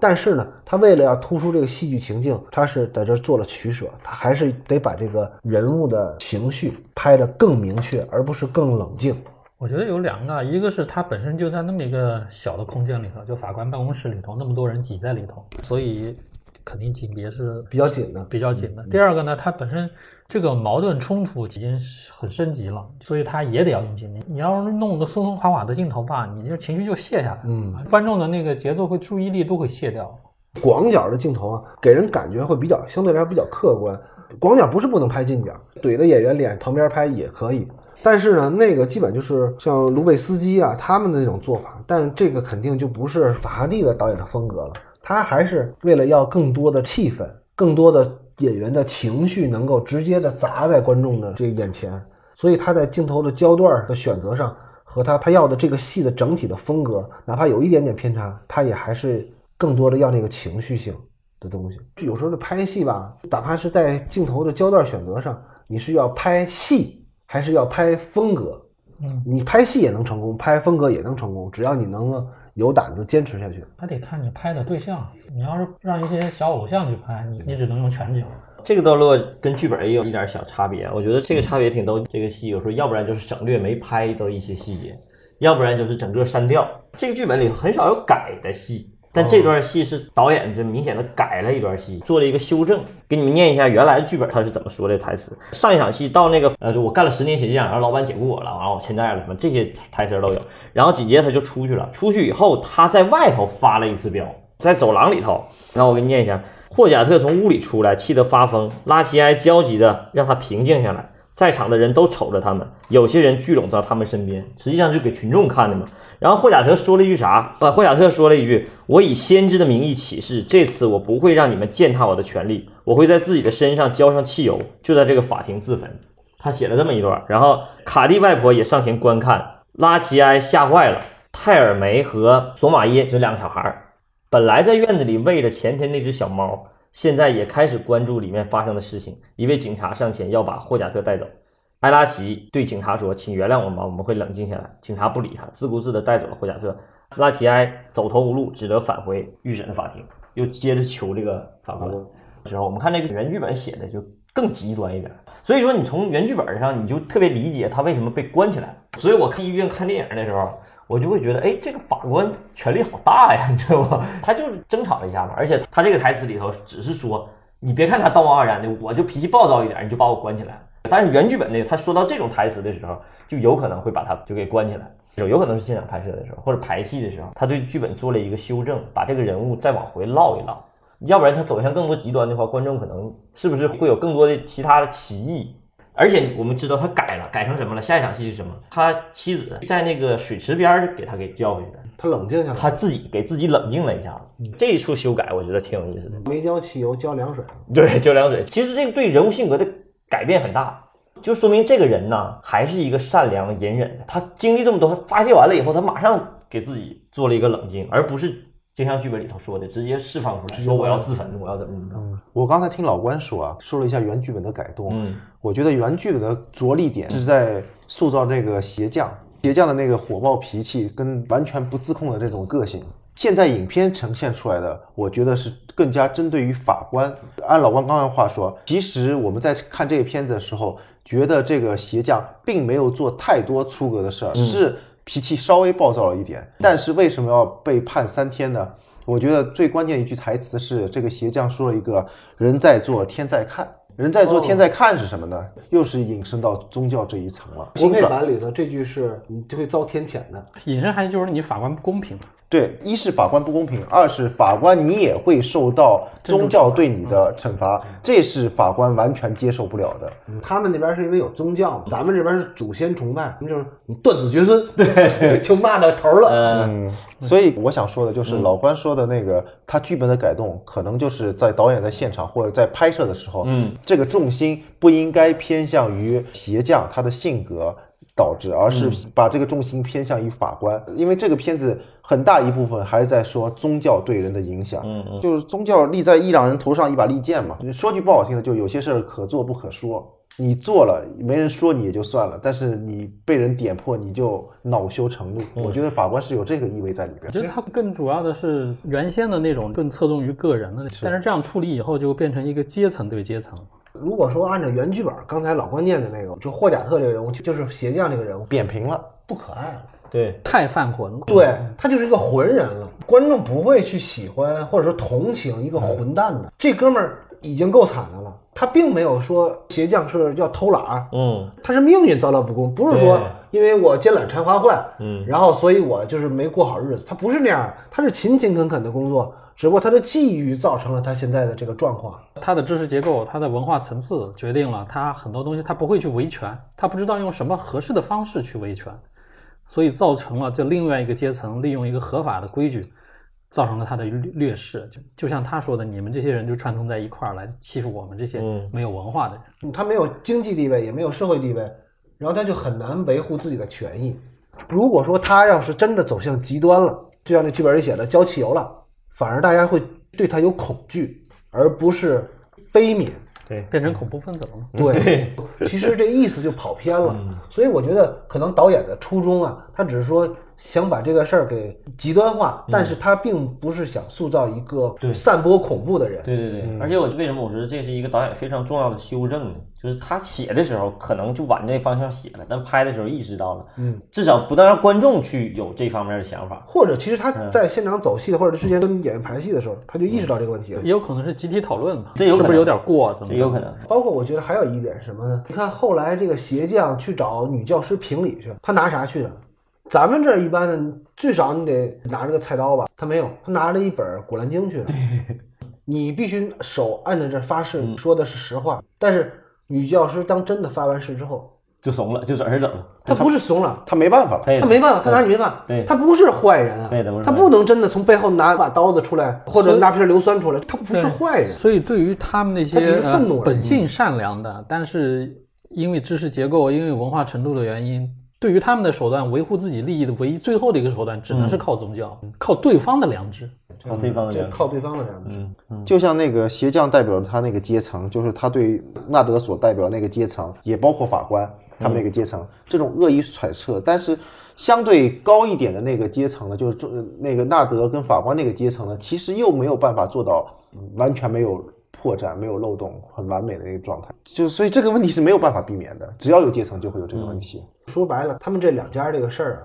但是呢，他为了要突出这个戏剧情境，他是在这做了取舍，他还是得把这个人物的情绪拍得更明确，而不是更冷静。我觉得有两个，一个是他本身就在那么一个小的空间里头，就法官办公室里头，那么多人挤在里头，所以肯定景别是比较紧的比较紧的。第二个呢，他本身这个矛盾冲突已经很升级了，所以他也得要用精力。你要是弄个松松垮垮的镜头吧，你这情绪就卸下来，嗯，观众的那个节奏和注意力都会卸掉。广角的镜头啊，给人感觉会比较相对来说比较客观。广角不是不能拍近角，怼着演员脸旁边拍也可以。但是呢，那个基本就是像卢贝斯基啊他们的那种做法，但这个肯定就不是法拉第的导演的风格了。他还是为了要更多的气氛，更多的演员的情绪能够直接的砸在观众的这个眼前，所以他在镜头的焦段的选择上和他他要的这个戏的整体的风格，哪怕有一点点偏差，他也还是更多的要那个情绪性的东西。有时候这拍戏吧，哪怕是在镜头的焦段选择上，你是要拍戏。还是要拍风格，嗯，你拍戏也能成功，拍风格也能成功，只要你能有胆子坚持下去。还得看你拍的对象，你要是让一些小偶像去拍，你你只能用全景。这个段落跟剧本也有一点小差别，我觉得这个差别挺逗。这个戏有时候要不然就是省略没拍的一些细节，要不然就是整个删掉。这个剧本里很少有改的戏。但这段戏是导演就明显的改了一段戏，做了一个修正。给你们念一下原来的剧本他是怎么说的台词。上一场戏到那个呃，我干了十年鞋匠，然后老板解雇我了，完了我欠债了，什么这些台词都有。然后紧接着他就出去了，出去以后他在外头发了一次飙，在走廊里头。然后我给你念一下：霍贾特从屋里出来，气得发疯。拉齐埃焦急的让他平静下来。在场的人都瞅着他们，有些人聚拢到他们身边，实际上就给群众看的嘛。然后霍贾特说了一句啥？把，霍贾特说了一句：“我以先知的名义起誓，这次我不会让你们践踏我的权利，我会在自己的身上浇上汽油，就在这个法庭自焚。”他写了这么一段。然后卡蒂外婆也上前观看，拉齐埃吓坏了。泰尔梅和索马耶这两个小孩，本来在院子里喂着前天那只小猫。现在也开始关注里面发生的事情。一位警察上前要把霍贾特带走，埃拉奇对警察说：“请原谅我们吧，我们会冷静下来。”警察不理他，自顾自地带走了霍贾特。拉齐埃走投无路，只得返回预审的法庭，又接着求这个法官。时候，我们看这个原剧本写的就更极端一点。所以说，你从原剧本上，你就特别理解他为什么被关起来。所以我看医院看电影的时候，我就会觉得，哎，这个法官权力好大呀，你知道吗？他就是争吵了一下嘛，而且他这个台词里头只是说，你别看他道貌岸然的，我就脾气暴躁一点，你就把我关起来。但是原剧本呢，他说到这种台词的时候，就有可能会把他就给关起来。有有可能是现场拍摄的时候，或者排戏的时候，他对剧本做了一个修正，把这个人物再往回唠一唠。要不然他走向更多极端的话，观众可能是不是会有更多的其他的歧义？而且我们知道他改了，改成什么了？下一场戏是什么？他妻子在那个水池边给他给叫回去的，他冷静下来，他自己给自己冷静了一下子。这一处修改我觉得挺有意思的，没浇汽油，浇凉水。对，浇凉水。其实这个对人物性格的改变很大。就说明这个人呢，还是一个善良隐忍的。他经历这么多，发泄完了以后，他马上给自己做了一个冷静，而不是就像剧本里头说的，直接释放出来，说我要自焚，我要怎么怎么着。我刚才听老关说啊，说了一下原剧本的改动。嗯，我觉得原剧本的着力点是在塑造这个鞋匠，鞋匠的那个火爆脾气跟完全不自控的这种个性。现在影片呈现出来的，我觉得是更加针对于法官。按老关刚才话说，其实我们在看这个片子的时候。觉得这个鞋匠并没有做太多出格的事儿，只是脾气稍微暴躁了一点。但是为什么要被判三天呢？我觉得最关键一句台词是这个鞋匠说了一个“人在做，天在看”。人在做，天在看是什么呢？又是引申到宗教这一层了。新配版里头这句是你就会遭天谴的，引申还就是你法官不公平。对，一是法官不公平，二是法官你也会受到宗教对你的惩罚，这是法官完全接受不了的。他们那边是因为有宗教，咱们这边是祖先崇拜，就是你断子绝孙，对，就骂到头了。嗯，所以我想说的就是老关说的那个，他剧本的改动，可能就是在导演在现场或者在拍摄的时候，嗯，这个重心不应该偏向于鞋匠他的性格。导致，而是把这个重心偏向于法官，因为这个片子很大一部分还是在说宗教对人的影响，嗯嗯，就是宗教立在伊朗人头上一把利剑嘛。说句不好听的，就有些事儿可做不可说，你做了没人说你也就算了，但是你被人点破，你就恼羞成怒。我觉得法官是有这个意味在里边。我觉得他更主要的是原先的那种更侧重于个人的，但是这样处理以后就变成一个阶层对阶层。如果说按照原剧本，刚才老关念的那个，就霍贾特这个人物，就是鞋匠这个人物，扁平了，不可爱了，对，太犯浑了，对他就是一个浑人了，观众不会去喜欢或者说同情一个混蛋的。这哥们儿已经够惨的了，他并没有说鞋匠是要偷懒，嗯，他是命运遭到不公，不是说因为我奸懒馋滑坏，嗯，然后所以我就是没过好日子，他不是那样，他是勤勤恳恳的工作。只不过他的际遇造成了他现在的这个状况，他的知识结构、他的文化层次决定了他很多东西他不会去维权，他不知道用什么合适的方式去维权，所以造成了这另外一个阶层利用一个合法的规矩，造成了他的劣势。就就像他说的，你们这些人就串通在一块儿来欺负我们这些没有文化的人，他没有经济地位，也没有社会地位，然后他就很难维护自己的权益。如果说他要是真的走向极端了，就像那剧本里写的浇汽油了。反而大家会对他有恐惧，而不是悲悯，对，变成恐怖分子了吗？对，其实这意思就跑偏了。所以我觉得可能导演的初衷啊，他只是说。想把这个事儿给极端化，但是他并不是想塑造一个散播恐怖的人。对对对，而且我为什么我觉得这是一个导演非常重要的修正呢？就是他写的时候可能就往这方向写了，但拍的时候意识到了，嗯，至少不能让观众去有这方面的想法。或者其实他在现场走戏的，或者之前跟演员排戏的时候，他就意识到这个问题了。也有可能是集体讨论嘛，这有是不是有点过？怎么有可能？包括我觉得还有一点什么呢？你看后来这个鞋匠去找女教师评理去，他拿啥去的？咱们这儿一般的，最少你得拿着个菜刀吧？他没有，他拿着一本《古兰经》去了。你必须手按在这发誓，说的是实话。但是女教师当真的发完誓之后，就怂了，就转身走了。他不是怂了，他没办法了，他没办法，他拿你没办法。对，他不是坏人啊，他不能真的从背后拿把刀子出来，或者拿瓶硫酸出来，他不是坏人。所以对于他们那些愤怒本性善良的，但是因为知识结构、因为文化程度的原因。对于他们的手段，维护自己利益的唯一、最后的一个手段，只能是靠宗教，靠对方的良知，靠对方的良知，靠对方的良知。嗯，就像那个鞋匠代表他那个阶层，就是他对纳德所代表那个阶层，也包括法官，他们那个阶层，这种恶意揣测。但是相对高一点的那个阶层呢，就是中那个纳德跟法官那个阶层呢，其实又没有办法做到嗯完全没有破绽、没有漏洞、很完美的一个状态。就所以这个问题是没有办法避免的，只要有阶层就会有这个问题。说白了，他们这两家这个事儿啊，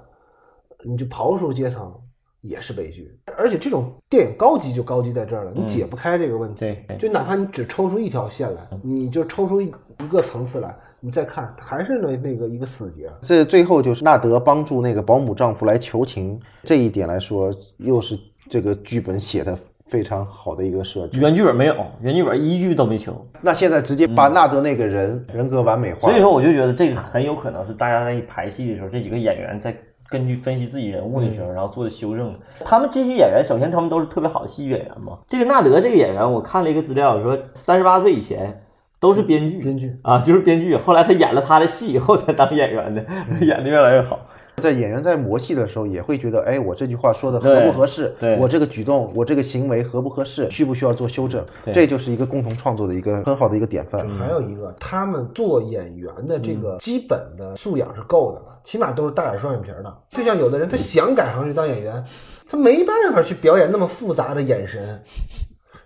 你就刨除阶层也是悲剧。而且这种电影高级就高级在这儿了，你解不开这个问题。就哪怕你只抽出一条线来，你就抽出一一个层次来，你再看还是那那个一个死结。这最后就是纳德帮助那个保姆丈夫来求情，这一点来说，又是这个剧本写的非常好的一个设置。原剧本没有，原剧本一句都没求。那现在直接把纳德那个人人格完美化，所以说，我就觉得这个很有可能是大家在排戏的时候，这几个演员在根据分析自己人物的时候，然后做的修正。他们这些演员，首先他们都是特别好的戏剧演员嘛。这个纳德这个演员，我看了一个资料，说三十八岁以前都是编剧，编剧啊，就是编剧。后来他演了他的戏以后才当演员的，演的越来越好。在演员在磨戏的时候，也会觉得，哎，我这句话说的合不合适？对我这个举动，我这个行为合不合适？需不需要做修正？这就是一个共同创作的一个很好的一个典范。还有一个，他们做演员的这个基本的素养是够的了，起码都是大眼双眼皮的。就像有的人他想改行去当演员，他没办法去表演那么复杂的眼神，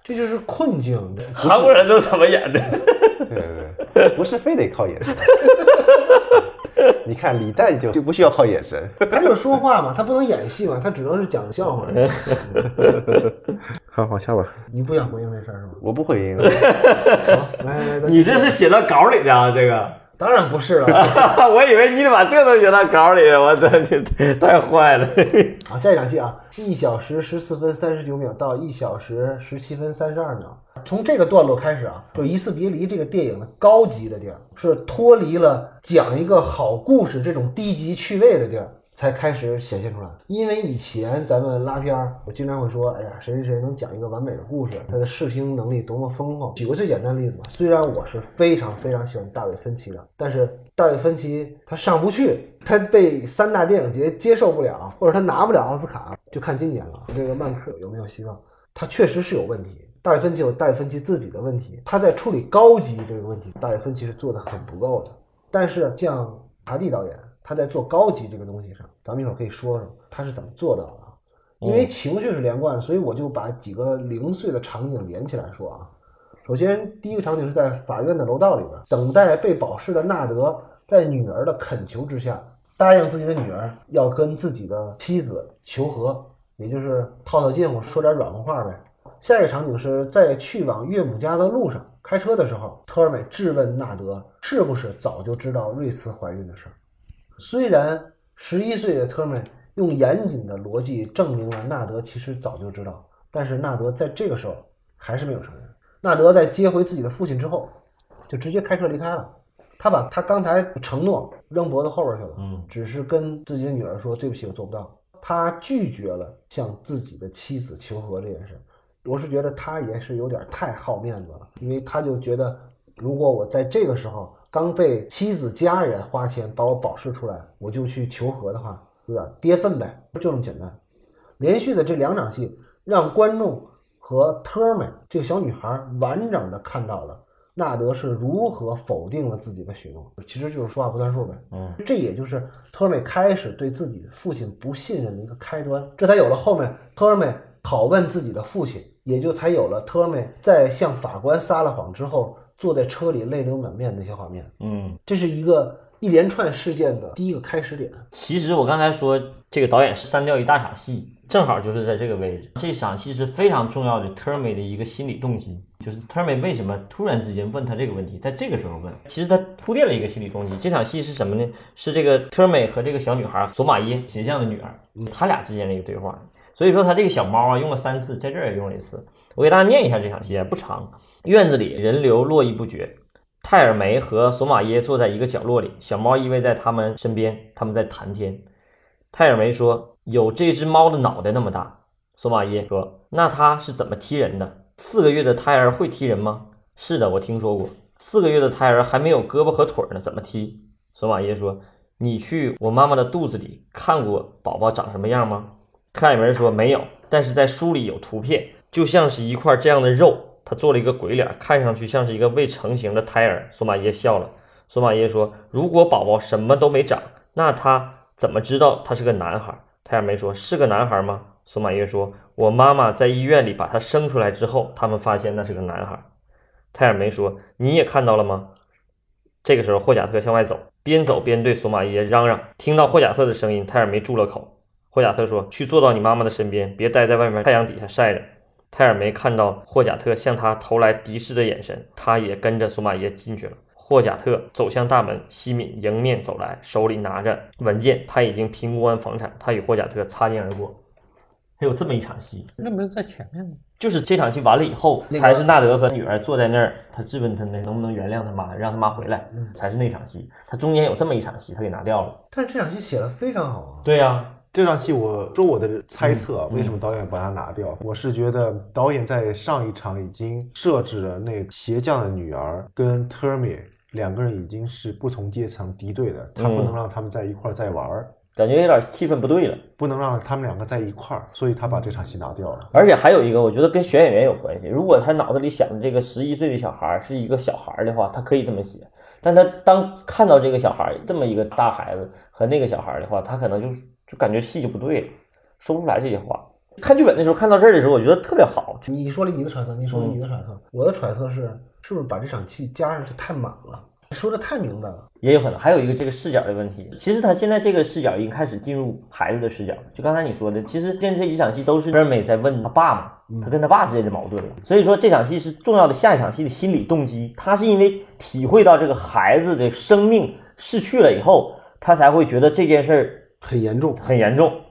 这就是困境。韩国人都怎么演的？对对对，不是非得靠眼神。你看李诞就就不需要靠眼神。他就是说话嘛，他不能演戏嘛，他只能是讲笑话。好好下吧，你不想回应这事儿是吗？我不回应。好，来来来，你这是写到稿里的啊？这个，当然不是了。我以为你得把这都写到稿里，我这你太坏了。好，下一场戏啊，一小时十四分三十九秒到一小时十七分三十二秒。从这个段落开始啊，就《一次别离》这个电影的高级的地儿，是脱离了讲一个好故事这种低级趣味的地儿，才开始显现出来。因为以前咱们拉片儿，我经常会说，哎呀，谁谁谁能讲一个完美的故事，他的视听能力多么丰厚。举个最简单的例子吧，虽然我是非常非常喜欢大卫芬奇的，但是大卫芬奇他上不去，他被三大电影节接受不了，或者他拿不了奥斯卡，就看今年了。这个曼克有没有希望？他确实是有问题。大卫芬奇有大卫芬奇自己的问题，他在处理高级这个问题，大卫芬奇是做的很不够的。但是像查蒂导演，他在做高级这个东西上，咱们一会儿可以说说他是怎么做到的啊。因为情绪是连贯的，所以我就把几个零碎的场景连起来说啊。首先，第一个场景是在法院的楼道里边，等待被保释的纳德在女儿的恳求之下，答应自己的女儿要跟自己的妻子求和，也就是套套近乎，说点软话呗。下一个场景是在去往岳母家的路上，开车的时候，特尔美质问纳德是不是早就知道瑞茨怀孕的事儿。虽然十一岁的特尔美用严谨的逻辑证明了纳德其实早就知道，但是纳德在这个时候还是没有承认。纳德在接回自己的父亲之后，就直接开车离开了。他把他刚才承诺扔脖子后边去了，嗯只是跟自己的女儿说对不起，我做不到。他拒绝了向自己的妻子求和这件事。我是觉得他也是有点太好面子了，因为他就觉得，如果我在这个时候刚被妻子家人花钱把我保释出来，我就去求和的话，有点跌份呗，就这么简单。连续的这两场戏，让观众和特尔美这个小女孩完整的看到了纳德是如何否定了自己的许诺，其实就是说话不算数呗。嗯，这也就是特尔美开始对自己父亲不信任的一个开端，这才有了后面特尔美拷问自己的父亲，也就才有了特尔美在向法官撒了谎之后，坐在车里泪流满面的那些画面。嗯，这是一个一连串事件的第一个开始点。其实我刚才说这个导演删掉一大场戏，正好就是在这个位置。这场戏是非常重要的 t e r m y 的一个心理动机，就是 t e r m y 为什么突然之间问他这个问题，在这个时候问，其实他铺垫了一个心理动机。这场戏是什么呢？是这个 t e r m y 和这个小女孩索玛耶形象的女儿，他俩之间的一个对话。所以说他这个小猫啊用了三次，在这儿也用了一次。我给大家念一下这场戏，啊，不长。院子里人流络绎不绝，泰尔梅和索玛耶坐在一个角落里，小猫依偎在他们身边，他们在谈天。泰尔梅说：“有这只猫的脑袋那么大。”索玛耶说：“那它是怎么踢人的？四个月的胎儿会踢人吗？”“是的，我听说过。四个月的胎儿还没有胳膊和腿呢，怎么踢？”索玛耶说：“你去我妈妈的肚子里看过宝宝长什么样吗？”泰尔梅说：“没有，但是在书里有图片，就像是一块这样的肉。”他做了一个鬼脸，看上去像是一个未成型的胎儿。索马耶笑了。索马耶说：“如果宝宝什么都没长，那他怎么知道他是个男孩？”泰尔梅说：“是个男孩吗？”索马耶说：“我妈妈在医院里把他生出来之后，他们发现那是个男孩。”泰尔梅说：“你也看到了吗？”这个时候，霍贾特向外走，边走边对索马耶嚷嚷。听到霍贾特的声音，泰尔梅住了口。霍贾特说：“去坐到你妈妈的身边，别待在外面太阳底下晒着。”泰尔梅看到霍贾特向他投来敌视的眼神，他也跟着索马耶进去了。霍贾特走向大门，西敏迎面走来，手里拿着文件。他已经评估完房产，他与霍贾特擦肩而过。还有这么一场戏，那不是在前面吗？就是这场戏完了以后，那个才是纳德和女儿坐在那儿，他质问他那能不能原谅他妈，让他妈回来，才是那场戏。他中间有这么一场戏，他给拿掉了。但是这场戏写的非常好啊。对呀、这场戏，我说我的猜测，啊为什么导演把它拿掉？我是觉得导演在上一场已经设置了那个鞋匠的女儿跟 Termi 两个人已经是不同阶层敌对的，他不能让他们在一块儿再玩儿，感觉有点气氛不对了。不能让他们两个在一块儿，所以他把这场戏拿掉了。而且还有一个，我觉得跟选演员有关系。如果他脑子里想的这个十一岁的小孩是一个小孩的话，他可以这么写。但他当看到这个小孩这么一个大孩子和那个小孩的话，他可能就就感觉戏就不对了，说不出来这些话。看剧本的时候看到这儿的时候，我觉得特别好。你说了你的揣测，你说了你的揣测，我的揣测是，是不是把这场戏加上去太满了，说的太明白了。也有可能，还有一个这个视角的问题。其实他现在这个视角已经开始进入孩子的视角了。就刚才你说的，其实现在这几场戏都是二美在问他爸嘛，他跟他爸之间的矛盾了。所以说这场戏是重要的下一场戏的心理动机。他是因为体会到这个孩子的生命逝去了以后，他才会觉得这件事儿很严重，很严重，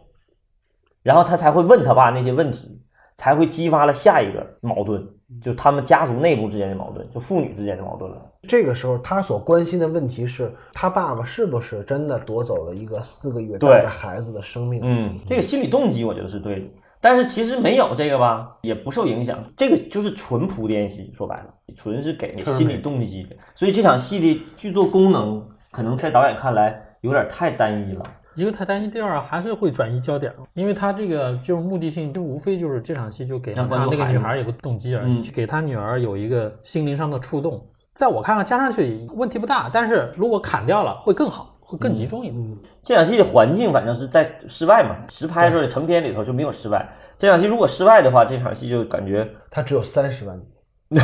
然后他才会问他爸那些问题，才会激发了下一个矛盾，就他们家族内部之间的矛盾，就父女之间的矛盾了。这个时候他所关心的问题是他爸爸是不是真的夺走了一个四个月对带着孩子的生命？嗯，这个心理动机我觉得是对的，但是其实没有这个吧，也不受影响。这个就是纯铺垫戏，说白了，纯是给心理动机的。所以这场戏的剧作功能，可能在导演看来有点太单一了。一个太单一，第二还是会转移焦点，因为他这个就是目的性，就无非就是这场戏就给让他那个女孩有个动机而已，给他女儿有一个心灵上的触动。在我看来，加上去问题不大，但是如果砍掉了会更好，会更集中一点。这场戏的环境反正是在室外嘛，实拍的时候成片里头就没有室外。这场戏如果室外的话，这场戏就感觉它只有三十万米，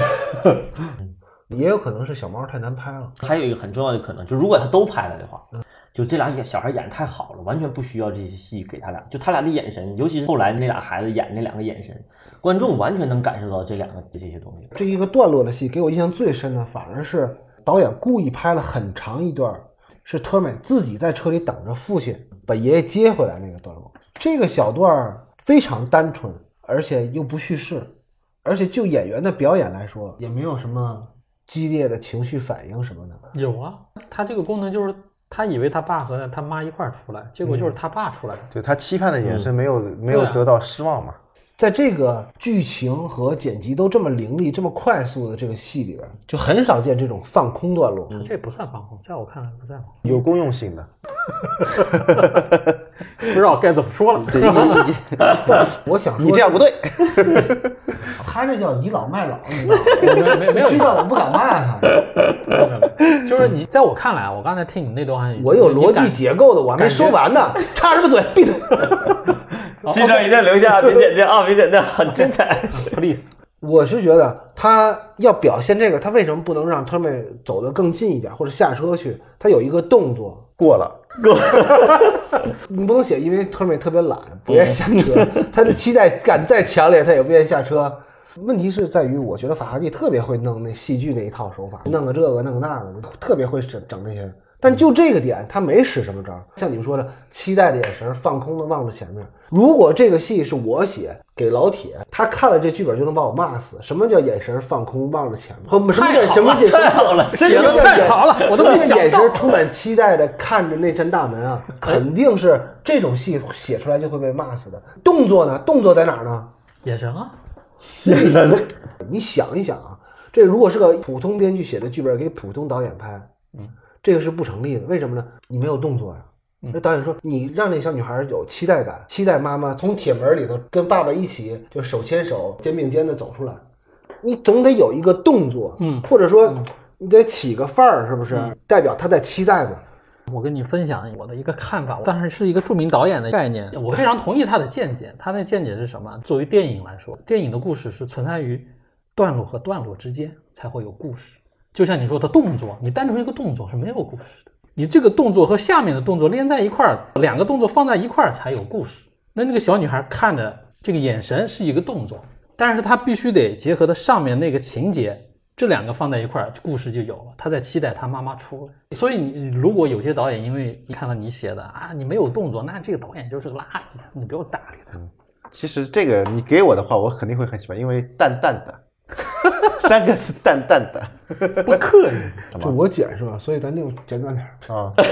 也有可能是小猫太难拍了。还有一个很重要的可能，就如果他都拍了的话，就这俩演小孩演太好了，完全不需要这些戏给他俩，就他俩的眼神，尤其是后来那俩孩子演那两个眼神，观众完全能感受到这两个这些东西。这一个段落的戏给我印象最深的，反而是导演故意拍了很长一段，是特美自己在车里等着父亲把爷爷接回来那个段落。这个小段儿非常单纯，而且又不叙事，而且就演员的表演来说，也没有什么激烈的情绪反应什么的。有啊，他这个功能就是他以为他爸和他妈一块儿出来，结果就是他爸出来的。对他期盼的眼神没有、没有得到失望嘛？在这个剧情和剪辑都这么凌厉、这么快速的这个戏里边，就很少见这种放空段落。这不算放空，在我看来不算放空，有公用性的，不知道该怎么说了。我想说，你这样不对。他这叫倚老卖老，你知道吗？没没没有知道我不敢骂他。就是你在我看来，我刚才听你那段话，我有逻辑结构的，我还没说完呢。插什么嘴？闭嘴！这段一定要留下，别剪掉啊，别剪掉，很精彩。please，我是觉得他要表现这个，他为什么不能让他们走得更近一点，或者下车去？他有一个动作，过了，你不能写，因为特妹特别懒，不愿意下车。他的期待感再强烈，他也不愿意下车。问题是在于，我觉得法拉第特别会弄那戏剧那一套手法，弄个这个，弄个那个，特别会整整这些。但就这个点，他没使什么招儿。像你们说的，期待的眼神，放空的望着前面。如果这个戏是我写给老铁，他看了这剧本就能把我骂死。什么叫眼神放空望着前面？或什么叫什么叫太好了，写的太好了，我都没想到眼神。充满期待的看着那扇大门啊，肯定是这种戏写出来就会被骂死的。动作呢？动作在哪儿呢？眼神啊，眼神你想一想啊，这如果是个普通编剧写的剧本给普通导演拍，嗯，这个是不成立的。为什么呢？你没有动作呀。那导演说，你让那小女孩有期待感，期待妈妈从铁门里头跟爸爸一起就手牵手、肩并肩的走出来，你总得有一个动作，嗯或者说你得起个范儿，是不是？代表她在期待嘛。我跟你分享我的一个看法，但是是一个著名导演的概念，我非常同意他的见解。他的见解是什么？作为电影来说，电影的故事是存在于段落和段落之间才会有故事。就像你说的动作，你单纯一个动作是没有故事的。你这个动作和下面的动作连在一块儿，两个动作放在一块儿才有故事。那那个小女孩看着这个眼神是一个动作，但是她必须得结合的上面那个情节。这两个放在一块儿，故事就有了。她在期待她妈妈出来，所以你如果有些导演因为看到你写的啊，你没有动作，那这个导演就是个垃圾，你不要搭理他。其实这个你给我的话，我肯定会很喜欢，因为淡淡的，三个字淡淡的，不客气。就我剪是吧？所以咱就简短点啊。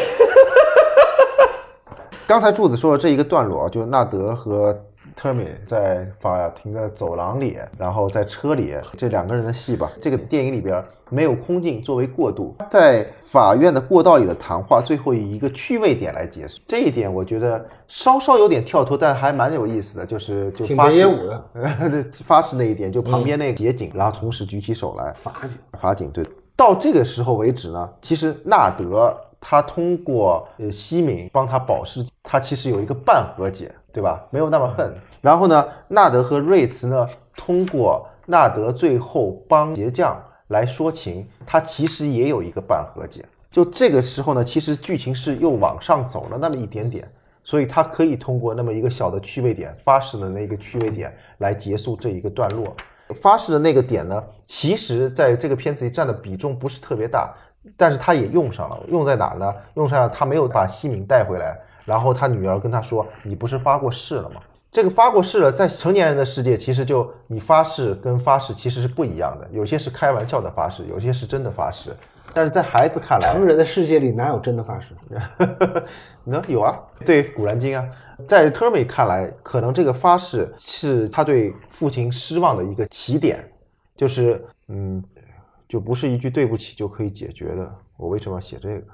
刚才柱子说了这一个段落，就是纳德和。特米在法庭的走廊里，然后在车里，这两个人的戏吧。这个电影里边没有空镜作为过渡，在法院的过道里的谈话，最后以一个趣味点来结束。这一点我觉得稍稍有点跳脱，但还蛮有意思的。就是就发誓的，发誓那一点，就旁边那个协警，然后同时举起手来。法警，法警，对。到这个时候为止呢，其实纳德他通过呃西敏帮他保释，他其实有一个半和解，对吧？没有那么恨。然后呢，纳德和瑞茨呢，通过纳德最后帮鞋匠来说情，他其实也有一个半和解。就这个时候呢，其实剧情是又往上走了那么一点点，所以他可以通过那么一个小的趣味点，发誓的那个趣味点来结束这一个段落。发誓的那个点呢，其实在这个片子里占的比重不是特别大，但是他也用上了。用在哪呢？用上他没有把西敏带回来，然后他女儿跟他说：“你不是发过誓了吗？”这个发过誓了，在成年人的世界，其实就你发誓跟发誓其实是不一样的，有些是开玩笑的发誓，有些是真的发誓。但是在孩子看来，成人的世界里哪有真的发誓？那有啊，对《古兰经》啊，在特美看来，可能这个发誓是他对父亲失望的一个起点，就是嗯，就不是一句对不起就可以解决的。我为什么要写这个？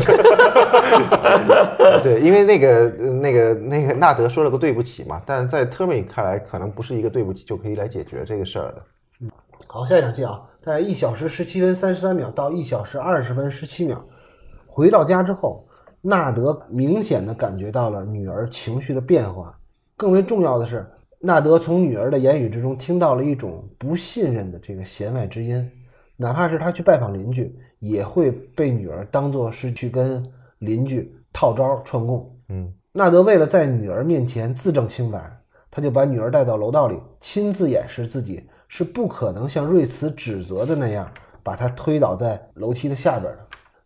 哈哈哈对，因为那个、那个、那个纳德说了个对不起嘛，但是在特米看来，可能不是一个对不起就可以来解决这个事儿的。嗯，好，下一场戏啊，在一小时十七分三十三秒到一小时二十分十七秒，回到家之后，纳德明显的感觉到了女儿情绪的变化，更为重要的是，纳德从女儿的言语之中听到了一种不信任的这个弦外之音，哪怕是他去拜访邻居。也会被女儿当做是去跟邻居套招串供。嗯，纳德为了在女儿面前自证清白，他就把女儿带到楼道里，亲自演示自己是不可能像瑞茨指责的那样把她推倒在楼梯的下边的。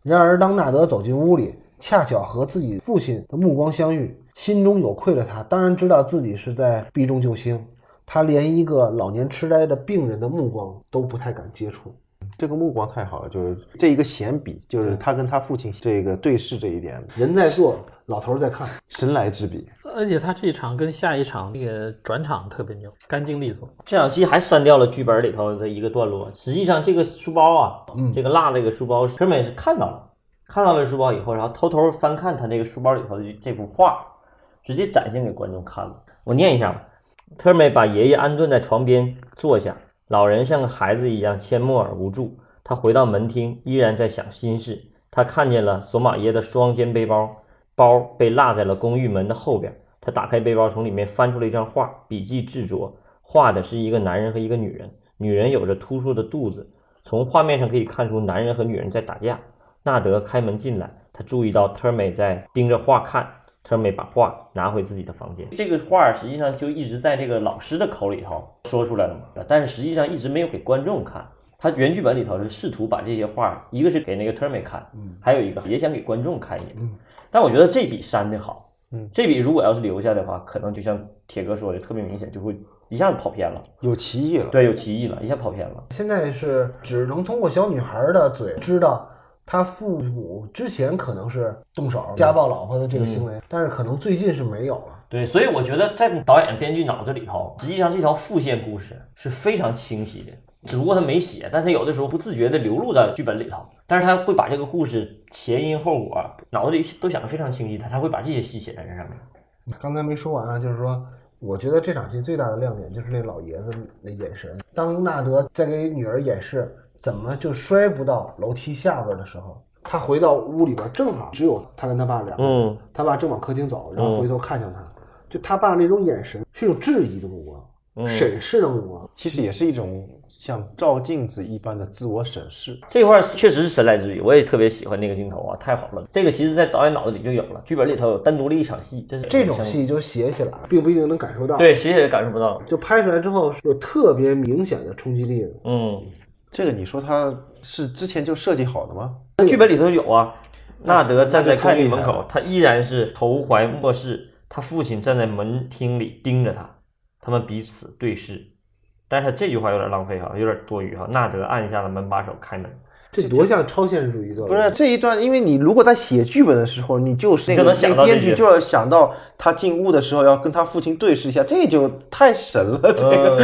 然而，当纳德走进屋里，恰巧和自己父亲的目光相遇，心中有愧的他当然知道自己是在避重就轻，他连一个老年痴呆的病人的目光都不太敢接触。这个目光太好了，就是这一个闲笔，就是他跟他父亲这个对视这一点，人在做，老头在看，神来之笔。而且他这一场跟下一场那个转场特别牛，干净利索。这场戏还删掉了剧本里头的一个段落。实际上，这个书包啊，嗯，这个落那个书包，科美是看到了，看到了书包以后，然后偷偷翻看他那个书包里头的这幅画，直接展现给观众看了。我念一下吧。特美把爷爷安顿在床边坐下。老人像个孩子一样缄默而无助。他回到门厅，依然在想心事。他看见了索马耶的双肩背包，包被落在了公寓门的后边。他打开背包，从里面翻出了一张画，笔记执着，画的是一个男人和一个女人。女人有着突出的肚子，从画面上可以看出男人和女人在打架。纳德开门进来，他注意到特美在盯着画看。特美把画拿回自己的房间。这个画实际上就一直在这个老师的口里头说出来了嘛，但是实际上一直没有给观众看。他原剧本里头是试图把这些画，一个是给那个特美看，嗯，还有一个也想给观众看一眼，嗯。但我觉得这笔删的好，嗯，这笔如果要是留下的话，可能就像铁哥说的，特别明显，就会一下子跑偏了，有歧义了。对，有歧义了，一下跑偏了。现在是只能通过小女孩的嘴知道。他父母之前可能是动手家暴老婆的这个行为，但是可能最近是没有了。对，所以我觉得在导演编剧脑子里头，实际上这条副线故事是非常清晰的，只不过他没写，但他有的时候不自觉地流露在剧本里头，但是他会把这个故事前因后果脑子里都想得非常清晰，他才会把这些戏写在这上面。刚才没说完啊，就是说，我觉得这场戏最大的亮点就是那老爷子那眼神，当纳德在给女儿演示。怎么就摔不到楼梯下边的时候，他回到屋里边，正好只有他跟他爸两个。嗯，他爸正往客厅走，然后回头看向他，就他爸那种眼神是一种质疑的目光，嗯审视的目光。其实也是一种像照镜子一般的自我审视。这块儿确实是神来之笔，我也特别喜欢那个镜头啊，太好了。这个其实，在导演脑子里就有了，剧本里头有单独的一场戏，这是这种戏就写起来，并不一定能感受到。，对谁也感受不到。就拍出来之后是有特别明显的冲击力的。嗯，这个你说他是之前就设计好的吗？剧本里头有啊，纳德站在那就太公寓门口他依然是头怀末视，他父亲站在门厅里盯着他，他们彼此对视。但是他这句话有点浪费哈，有点多余哈。纳德按下了门把手开门，这多像超现实主义的，不是这一段，因为你如果在写剧本的时候，你就是那个那个想到编剧就要想到他进屋的时候要跟他父亲对视一下，这就太神了。这个、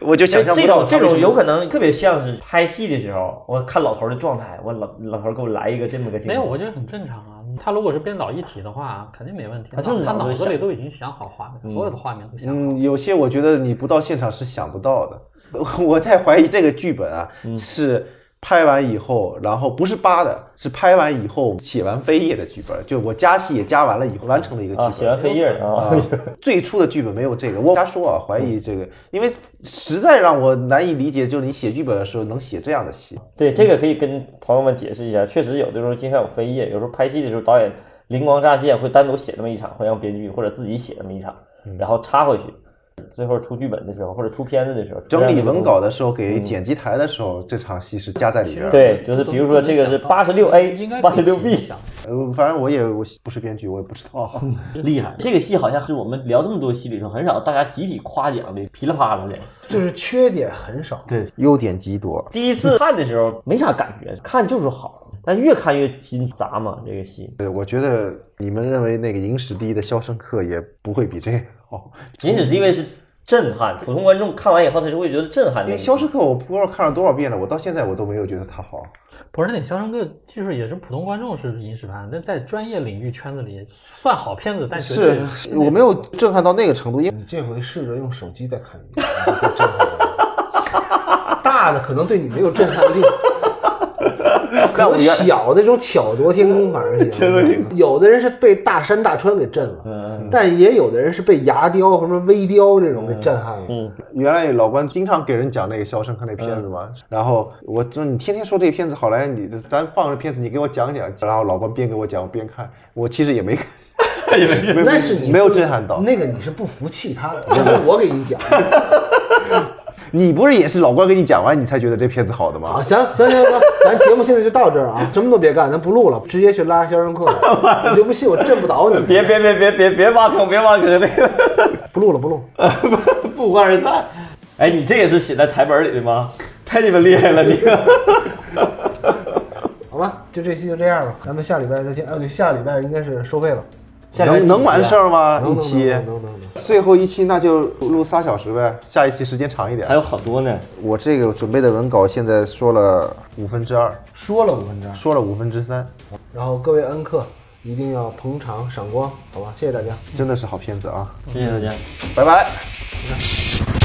我就想象不这种这种有可能特别像是拍戏的时候，我看老头儿的状态，我老老头儿给我来一个这么个镜头。没有，我觉得很正常啊。他如果是编导一体的话，肯定没问题。他就是他脑脑子里都已经想好画面，所有的画面都想好。嗯，有些我觉得你不到现场是想不到的。我在怀疑这个剧本啊，嗯是拍完以后，然后不是扒的，是拍完以后写完扉页的剧本。就我加戏也加完了以后，完成了一个剧本。啊，写完扉页啊，最初的剧本没有这个，我瞎说啊，怀疑这个，因为实在让我难以理解，就是你写剧本的时候能写这样的戏。对这个可以跟朋友们解释一下，确实有的时候经常有扉页，有时候拍戏的时候导演灵光乍现会单独写那么一场，会让编剧或者自己写那么一场，然后插回去。最后出剧本的时候或者出片子的时候，整理文稿的。时候给剪辑台的时候，这场戏是加在里边。对就是比如说这个是八十六 A 应该可以86 B 想呃，反正我也我不是编剧，我也不知道。厉害，这个戏好像是我们聊这么多戏里头很少大家集体夸奖的，噼里啪啦的。就是缺点很少。对，优点极多。第一次看的时候没啥感觉，看就是好，但越看越心杂嘛。这个戏，对，我觉得你们认为那个影史第一的《肖申克》也不会比这个好。影史地位是震撼，普通观众看完以后他就会觉得震撼。因为《肖申克》我不知道看了多少遍了，我到现在我都没有觉得它好。不是那《肖申克》，其实也是普通观众是影史派，但在专业领域圈子里算好片子，但是我没有震撼到那个程度，因为你这回试着用手机再看一遍，震 撼大的可能对你没有震撼力，可能小的这种巧夺天工反而行。有的人是被大山大川给震了，嗯但也有的人是被牙雕什么微雕这种给震撼了。嗯，原来老关经常给人讲那个《肖申克》那片子嘛，然后我说你天天说这片子好来，你咱放这片子你给我讲讲，然后老关边给我讲我边看，我其实也没看，那是你没有震撼到。那个你是不服气他的，我给你讲。你不是也是老关给你讲完你才觉得这片子好的吗啊，行行行行，咱节目现在就到这儿啊，什么都别干，咱不录了，直接去拉《肖申克》。你就不信我震不倒你？别别别别别别挖坑，别挖坑，那个 不录了，不录。不欢而散。哎，你这也是写在台本里的吗？太鸡巴厉害了，你！好吧，就这期就这样吧，咱们下礼拜再见。啊，对，下礼拜应该是收费了。能能完事儿吗？一期能能能。最后一期那就录仨小时呗，下一期时间长一点还。有好多呢。我这个准备的文稿现在说了五分之二，说了五分之二，说了五分之三，然后各位恩客一定要捧场赏光，好吧？谢谢大家。真的是好片子啊！谢谢大家。拜拜。你看